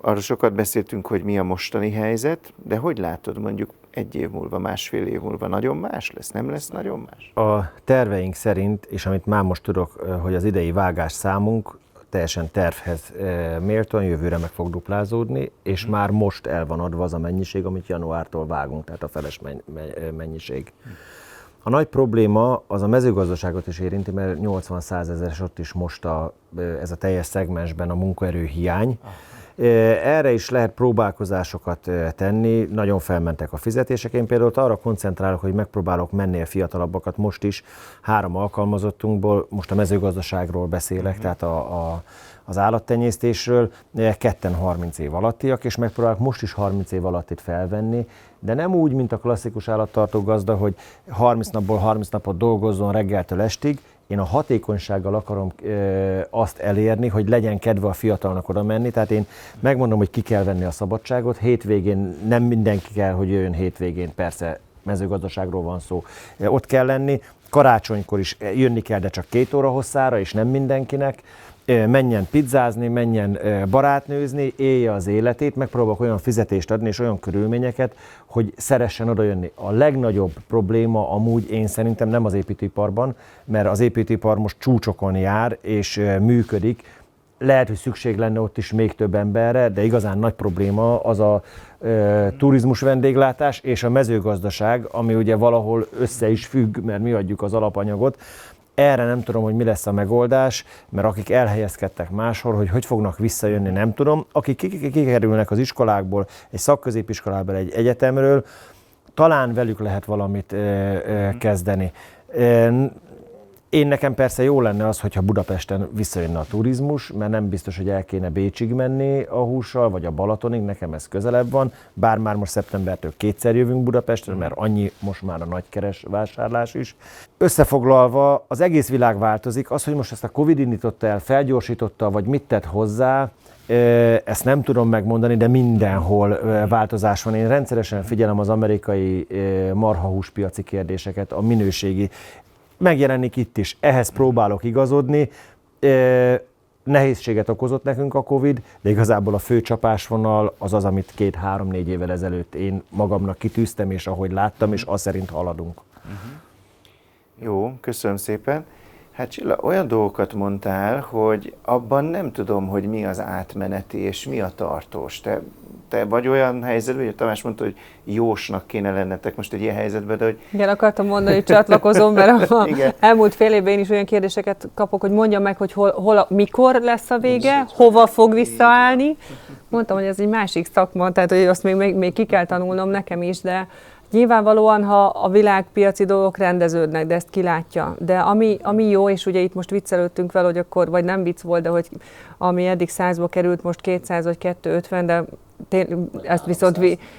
Arról sokat beszéltünk, hogy mi a mostani helyzet, de hogy látod mondjuk egy év múlva, másfél év múlva nagyon más lesz? Nem lesz nagyon más? A terveink szerint, és amit már most tudok, hogy az idei vágás számunk teljesen tervhez méltóan jövőre meg fog duplázódni, és már most el van adva az a mennyiség, amit januártól vágunk, tehát a feles mennyiség. A nagy probléma az a mezőgazdaságot is érinti, mert 80-100 ezeres ott is most a, ez a teljes szegmensben a munkaerő hiány. Erre is lehet próbálkozásokat tenni, nagyon felmentek a fizetések. Én például arra koncentrálok, hogy megpróbálok menni a fiatalabbakat most is. Három alkalmazottunkból, most a mezőgazdaságról beszélek, uh-huh. tehát a, a, az állattenyésztésről, ketten 30 év alattiak, és megpróbálok most is 30 év alattit felvenni, de nem úgy, mint a klasszikus állattartó gazda, hogy 30 napból 30 napot dolgozzon reggeltől estig, én a hatékonysággal akarom e, azt elérni, hogy legyen kedve a fiatalnak oda menni. Tehát én megmondom, hogy ki kell venni a szabadságot. Hétvégén nem mindenki kell, hogy jöjjön hétvégén, persze mezőgazdaságról van szó, ott kell lenni. Karácsonykor is jönni kell, de csak két óra hosszára, és nem mindenkinek menjen pizzázni, menjen barátnőzni, élje az életét, megpróbálok olyan fizetést adni és olyan körülményeket, hogy szeressen oda jönni. A legnagyobb probléma amúgy én szerintem nem az építőiparban, mert az építőipar most csúcsokon jár és működik, lehet, hogy szükség lenne ott is még több emberre, de igazán nagy probléma az a turizmus vendéglátás és a mezőgazdaság, ami ugye valahol össze is függ, mert mi adjuk az alapanyagot. Erre nem tudom, hogy mi lesz a megoldás, mert akik elhelyezkedtek máshol, hogy hogy fognak visszajönni, nem tudom. Akik kikerülnek az iskolákból, egy szakközépiskolából, egy egyetemről, talán velük lehet valamit e, e, kezdeni. Én nekem persze jó lenne az, hogyha Budapesten visszajönne a turizmus, mert nem biztos, hogy el kéne Bécsig menni a hússal, vagy a Balatonig, nekem ez közelebb van, bár már most szeptembertől kétszer jövünk Budapesten, mert annyi most már a nagykeres vásárlás is. Összefoglalva, az egész világ változik, az, hogy most ezt a Covid indította el, felgyorsította, vagy mit tett hozzá, ezt nem tudom megmondani, de mindenhol változás van. Én rendszeresen figyelem az amerikai marhahúspiaci kérdéseket, a minőségi megjelenik itt is. Ehhez próbálok igazodni. Nehézséget okozott nekünk a Covid, de igazából a fő csapásvonal az az, amit két-három-négy évvel ezelőtt én magamnak kitűztem, és ahogy láttam, és az szerint haladunk. Jó, köszönöm szépen. Hát Csilla, olyan dolgokat mondtál, hogy abban nem tudom, hogy mi az átmeneti és mi a tartós. Te te vagy olyan helyzetben, hogy Tamás mondta, hogy jósnak kéne lennetek most egy ilyen helyzetben, de hogy... Igen, akartam mondani, hogy csatlakozom, mert a [laughs] Igen. elmúlt fél évben én is olyan kérdéseket kapok, hogy mondjam meg, hogy hol, hol a, mikor lesz a vége, hova fog visszaállni. Mondtam, hogy ez egy másik szakma, tehát hogy azt még, még, még ki kell tanulnom nekem is, de Nyilvánvalóan, ha a világpiaci dolgok rendeződnek, de ezt kilátja. De ami, ami jó, és ugye itt most viccelődtünk vele, hogy akkor, vagy nem vicc volt, de hogy ami eddig 100-ba került, most 200 vagy 250, de ezt viszont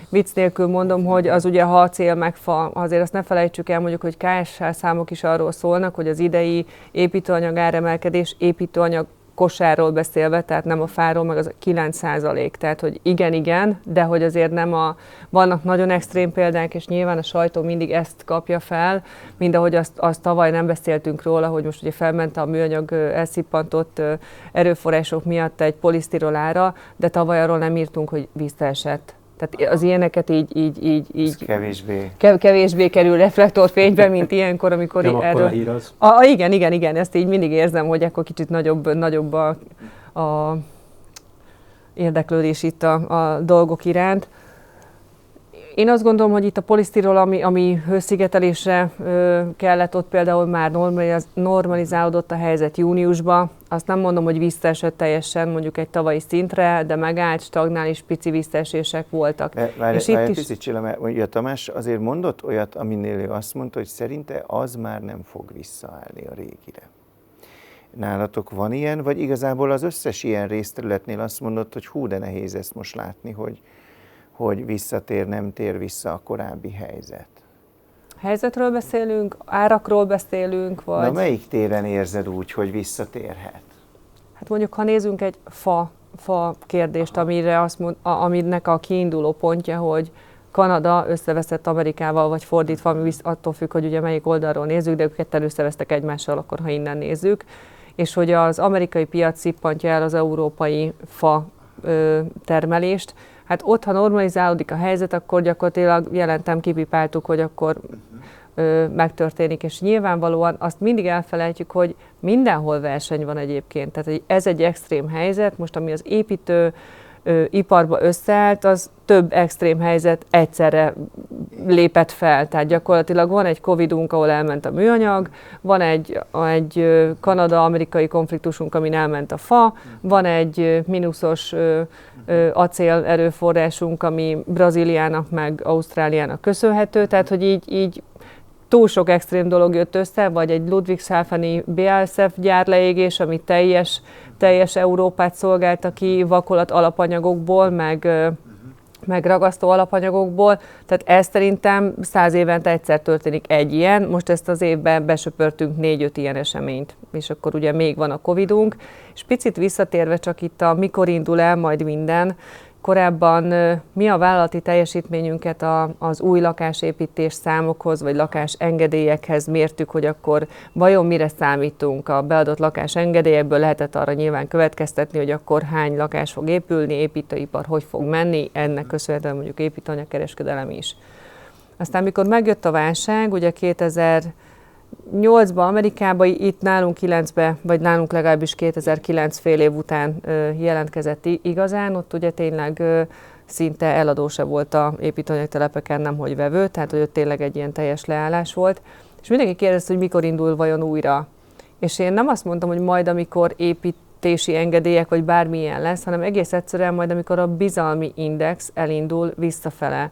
vicc nélkül mondom, hogy az ugye ha a cél megfa, azért azt ne felejtsük el, mondjuk, hogy KSH számok is arról szólnak, hogy az idei építőanyag áremelkedés építőanyag kosárról beszélve, tehát nem a fáról, meg az 9 százalék. Tehát, hogy igen, igen, de hogy azért nem a, vannak nagyon extrém példák, és nyilván a sajtó mindig ezt kapja fel, mind ahogy azt, azt tavaly nem beszéltünk róla, hogy most ugye felment a műanyag elszippantott erőforrások miatt egy polisztirolára, de tavaly arról nem írtunk, hogy visszaesett. Tehát az ilyeneket így, így, így, így kevésbé. kevésbé kerül reflektorfénybe, mint ilyenkor, amikor [laughs] Nem erről... a hír az. A, a, igen, igen, igen, ezt így mindig érzem, hogy akkor kicsit nagyobb, nagyobb a, a érdeklődés itt a, a dolgok iránt. Én azt gondolom, hogy itt a polisztirol, ami, ami hőszigetelésre kellett, ott például már normaliz, normalizálódott a helyzet júniusban. Azt nem mondom, hogy visszaesett teljesen mondjuk egy tavalyi szintre, de megállt, stagnál és pici visszaesések voltak. De várj, és várj, itt is... Csilla, mert ugye Tamás azért mondott olyat, aminél ő azt mondta, hogy szerinte az már nem fog visszaállni a régire. Nálatok van ilyen, vagy igazából az összes ilyen részterületnél azt mondott, hogy hú, de nehéz ezt most látni, hogy, hogy visszatér, nem tér vissza a korábbi helyzet? Helyzetről beszélünk, árakról beszélünk, vagy... Na melyik téren érzed úgy, hogy visszatérhet? Hát mondjuk, ha nézzünk egy fa, fa kérdést, amire azt mond, a, aminek a kiinduló pontja, hogy Kanada összeveszett Amerikával, vagy fordítva, ami attól függ, hogy ugye melyik oldalról nézzük, de ők ketten összevesztek egymással, akkor ha innen nézzük, és hogy az amerikai piac szippantja el az európai fa ö, termelést, hát ott, ha normalizálódik a helyzet, akkor gyakorlatilag jelentem, kipipáltuk, hogy akkor ö, megtörténik, és nyilvánvalóan azt mindig elfelejtjük, hogy mindenhol verseny van egyébként. Tehát ez egy extrém helyzet, most ami az építő iparba összeállt, az több extrém helyzet egyszerre lépett fel. Tehát gyakorlatilag van egy Covidunk, ahol elment a műanyag, van egy, egy kanada-amerikai konfliktusunk, amin elment a fa, van egy mínuszos acél erőforrásunk, ami Brazíliának meg Ausztráliának köszönhető, tehát hogy így, így túl sok extrém dolog jött össze, vagy egy Ludwigshafeni BASF gyárleégés, ami teljes, teljes Európát szolgálta ki vakolat alapanyagokból, meg, meg ragasztó alapanyagokból. Tehát ez szerintem száz évente egyszer történik egy ilyen. Most ezt az évben besöpörtünk négy-öt ilyen eseményt, és akkor ugye még van a Covidunk. És picit visszatérve csak itt a mikor indul el majd minden, Korábban mi a vállalati teljesítményünket a, az új lakásépítés számokhoz, vagy lakásengedélyekhez mértük, hogy akkor vajon mire számítunk a beadott lakásengedélyekből, lehetett arra nyilván következtetni, hogy akkor hány lakás fog épülni, építőipar hogy fog menni, ennek köszönhetően mondjuk építőanyagkereskedelem is. Aztán, mikor megjött a válság, ugye 2000 8-ba Amerikába, itt nálunk 9-be, vagy nálunk legalábbis 2009 fél év után jelentkezett igazán, ott ugye tényleg szinte eladó se volt a építőanyagtelepeken, nem hogy vevő, tehát hogy ott tényleg egy ilyen teljes leállás volt. És mindenki kérdezte, hogy mikor indul vajon újra. És én nem azt mondtam, hogy majd amikor építési engedélyek, vagy bármilyen lesz, hanem egész egyszerűen majd, amikor a bizalmi index elindul visszafele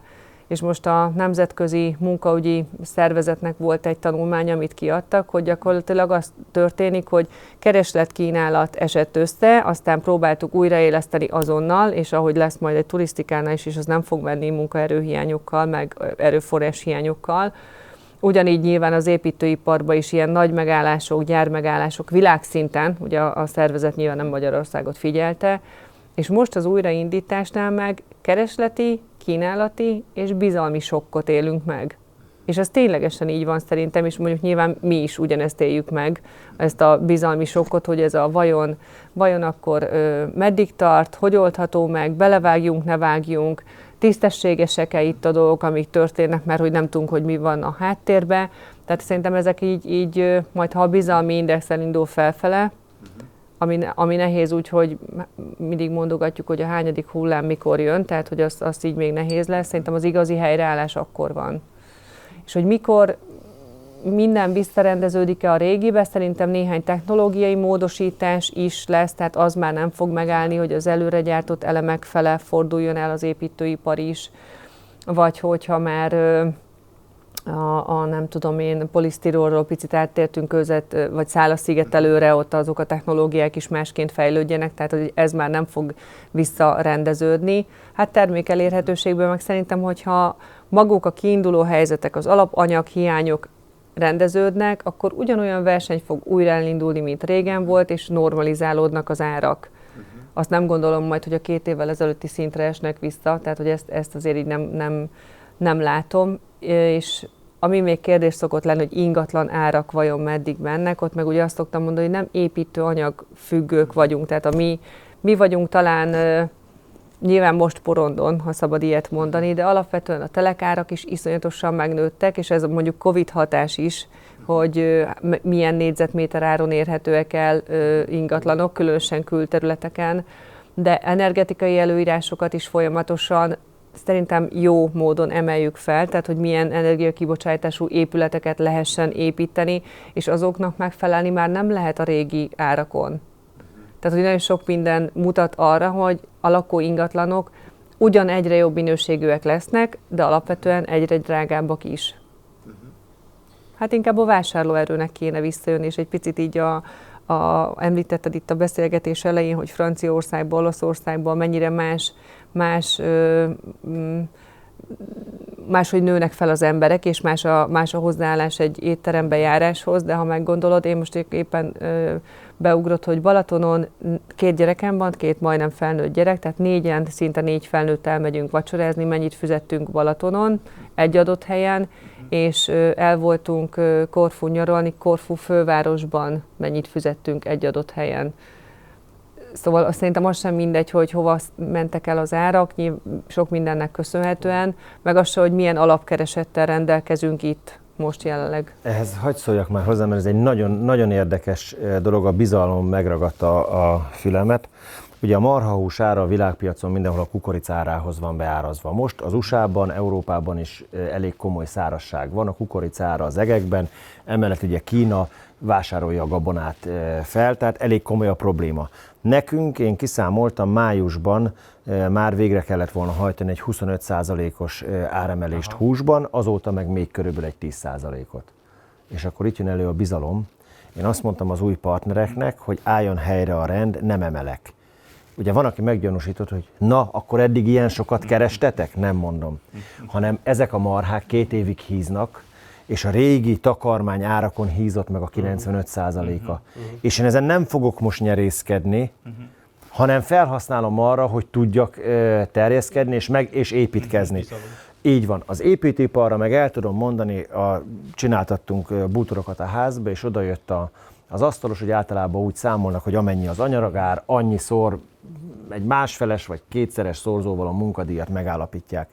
és most a Nemzetközi Munkaügyi Szervezetnek volt egy tanulmány, amit kiadtak, hogy gyakorlatilag az történik, hogy kereslet-kínálat esett össze, aztán próbáltuk újraéleszteni azonnal, és ahogy lesz majd egy turisztikánál is, és az nem fog menni munkaerőhiányokkal, meg erőforrás hiányokkal, Ugyanígy nyilván az építőiparban is ilyen nagy megállások, gyármegállások világszinten, ugye a szervezet nyilván nem Magyarországot figyelte, és most az újraindításnál meg keresleti, kínálati és bizalmi sokkot élünk meg. És ez ténylegesen így van szerintem, és mondjuk nyilván mi is ugyanezt éljük meg, ezt a bizalmi sokkot, hogy ez a vajon, vajon akkor ö, meddig tart, hogy oldható meg, belevágjunk, ne vágjunk, tisztességesek-e itt a dolgok, amik történnek, mert hogy nem tudunk, hogy mi van a háttérben. Tehát szerintem ezek így, így majd ha a bizalmi index elindul felfele, ami, ami nehéz úgy, hogy mindig mondogatjuk, hogy a hányadik hullám mikor jön, tehát hogy azt, azt így még nehéz lesz. Szerintem az igazi helyreállás akkor van. És hogy mikor minden visszarendeződik-e a régibe, szerintem néhány technológiai módosítás is lesz, tehát az már nem fog megállni, hogy az előre gyártott elemek fele forduljon el az építőipar is, vagy hogyha már a, a nem tudom én, polisztirolról picit áttértünk között, vagy szálaszigetelőre, ott azok a technológiák is másként fejlődjenek, tehát hogy ez már nem fog visszarendeződni. Hát termékelérhetőségből meg szerintem, hogyha maguk a kiinduló helyzetek, az alapanyag hiányok rendeződnek, akkor ugyanolyan verseny fog újra elindulni, mint régen volt, és normalizálódnak az árak. Azt nem gondolom majd, hogy a két évvel ezelőtti szintre esnek vissza, tehát hogy ezt, ezt azért így nem, nem, nem látom és ami még kérdés szokott lenni, hogy ingatlan árak vajon meddig mennek, ott meg ugye azt szoktam mondani, hogy nem építőanyag függők vagyunk, tehát a mi, mi vagyunk talán nyilván most porondon, ha szabad ilyet mondani, de alapvetően a telekárak is iszonyatosan megnőttek, és ez mondjuk Covid hatás is, hogy milyen négyzetméter áron érhetőek el ingatlanok, különösen külterületeken, de energetikai előírásokat is folyamatosan szerintem jó módon emeljük fel, tehát hogy milyen energiakibocsátású épületeket lehessen építeni, és azoknak megfelelni már nem lehet a régi árakon. Tehát, hogy nagyon sok minden mutat arra, hogy a lakó ingatlanok ugyan egyre jobb minőségűek lesznek, de alapvetően egyre drágábbak is. Hát inkább a vásárlóerőnek kéne visszajönni, és egy picit így a, a, említetted itt a beszélgetés elején, hogy Franciaországból, Olaszországból mennyire más más mm, máshogy nőnek fel az emberek, és más a, más a hozzáállás egy étterembe járáshoz, de ha meggondolod, én most éppen ö, beugrott, hogy Balatonon két gyerekem van, két majdnem felnőtt gyerek, tehát négyen, szinte négy felnőtt elmegyünk vacsorázni, mennyit fizettünk Balatonon egy adott helyen, és ö, el voltunk ö, Korfu nyaralni, Korfu fővárosban mennyit fizettünk egy adott helyen. Szóval azt szerintem az sem mindegy, hogy hova mentek el az árak, sok mindennek köszönhetően, meg az sem, hogy milyen alapkeresettel rendelkezünk itt most jelenleg. Ehhez hagyd szóljak már hozzá, mert ez egy nagyon, nagyon érdekes eh, dolog, a bizalom megragadta a fülemet. Ugye a marhahús ára a világpiacon mindenhol a kukoricárához van beárazva. Most az USA-ban, Európában is eh, elég komoly szárasság van, a kukoricára az egekben, emellett ugye Kína vásárolja a gabonát fel, tehát elég komoly a probléma. Nekünk, én kiszámoltam, májusban már végre kellett volna hajtani egy 25%-os e, áremelést Aha. húsban, azóta meg még körülbelül egy 10%-ot. És akkor itt jön elő a bizalom. Én azt mondtam az új partnereknek, hogy álljon helyre a rend, nem emelek. Ugye van, aki meggyanúsított, hogy na, akkor eddig ilyen sokat kerestetek? Nem mondom. [laughs] Hanem ezek a marhák két évig híznak, és a régi takarmány árakon hízott meg a 95%-a. Uh-huh. Uh-huh. És én ezen nem fogok most nyerészkedni, uh-huh. hanem felhasználom arra, hogy tudjak uh, terjeszkedni és, meg, és építkezni. Uh-huh. Így van. Az építőiparra meg el tudom mondani, a, csináltattunk bútorokat a házba, és oda jött a, az asztalos, hogy általában úgy számolnak, hogy amennyi az anyaragár, annyiszor egy másfeles vagy kétszeres szorzóval a munkadíjat megállapítják.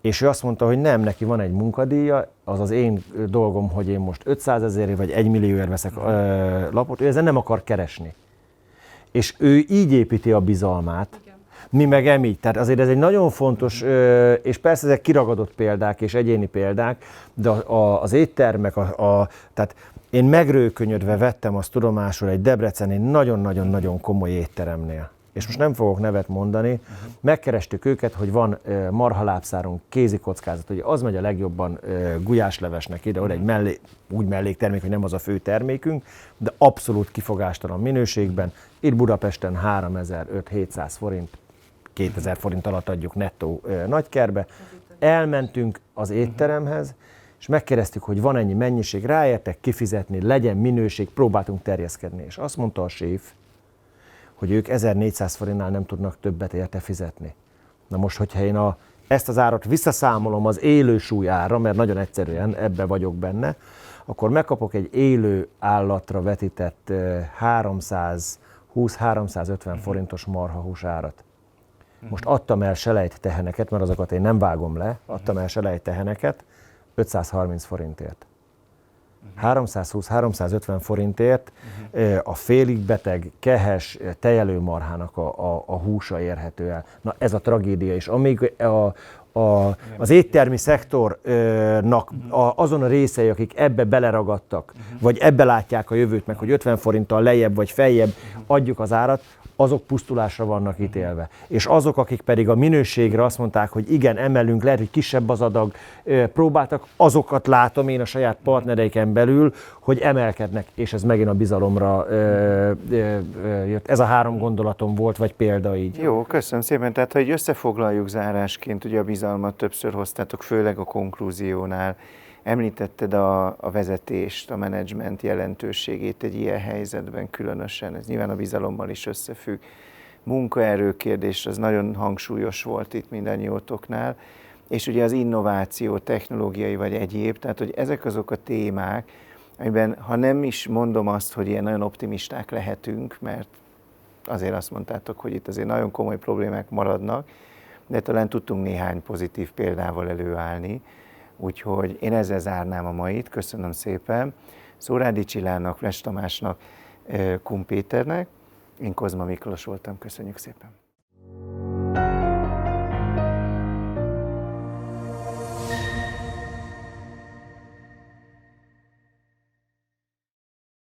És ő azt mondta, hogy nem, neki van egy munkadíja, az az én dolgom, hogy én most 500 ezerért vagy 1 millióért veszek ö, lapot, ő ezen nem akar keresni. És ő így építi a bizalmát, Igen. mi meg emi. Tehát azért ez egy nagyon fontos, ö, és persze ezek kiragadott példák és egyéni példák, de a, a, az éttermek, a, a, tehát én megrőkönyödve vettem azt tudomásul egy debreceni nagyon-nagyon-nagyon komoly étteremnél és most nem fogok nevet mondani, megkerestük őket, hogy van marhalábszárunk, kézi kockázat, hogy az megy a legjobban gulyáslevesnek ide, uh-huh. egy mellé, úgy melléktermék, hogy nem az a fő termékünk, de abszolút kifogástalan minőségben. Itt Budapesten 3500-700 forint, 2000 forint alatt adjuk nettó nagykerbe. Elmentünk az étteremhez, és megkérdeztük, hogy van ennyi mennyiség, ráértek kifizetni, legyen minőség, próbáltunk terjeszkedni. És azt mondta a séf, hogy ők 1400 forintnál nem tudnak többet érte fizetni. Na most, hogyha én a, ezt az árat visszaszámolom az élő súlyára, mert nagyon egyszerűen ebbe vagyok benne, akkor megkapok egy élő állatra vetített 320-350 mhm. forintos marhahús árat. Most mhm. adtam el selejt teheneket, mert azokat én nem vágom le, adtam el selejt teheneket 530 forintért. 320-350 forintért uh-huh. a félig beteg, kehes, tejelő marhának a, a, a húsa érhető el. Na ez a tragédia is. Amíg a, a, az éttermi szektornak a, azon a részei, akik ebbe beleragadtak, uh-huh. vagy ebbe látják a jövőt, meg hogy 50 forinttal lejjebb vagy feljebb adjuk az árat, azok pusztulásra vannak ítélve. És azok, akik pedig a minőségre azt mondták, hogy igen, emelünk, lehet, hogy kisebb az adag, próbáltak, azokat látom én a saját partnereiken belül, hogy emelkednek, és ez megint a bizalomra jött. Ez a három gondolatom volt, vagy példa így. Jó, köszönöm szépen. Tehát, hogy összefoglaljuk zárásként, ugye a bizalmat többször hoztátok, főleg a konklúziónál, Említetted a, a vezetést, a menedzsment jelentőségét egy ilyen helyzetben különösen. Ez nyilván a bizalommal is összefügg. Munkaerő kérdés az nagyon hangsúlyos volt itt mindannyiótoknál, és ugye az innováció, technológiai vagy egyéb, tehát hogy ezek azok a témák, amiben ha nem is mondom azt, hogy ilyen nagyon optimisták lehetünk, mert azért azt mondtátok, hogy itt azért nagyon komoly problémák maradnak, de talán tudtunk néhány pozitív példával előállni. Úgyhogy én ezzel zárnám a mait. Köszönöm szépen Szórádi Csillának, Fles Tamásnak, Kun Péternek. Én Kozma Miklós voltam. Köszönjük szépen.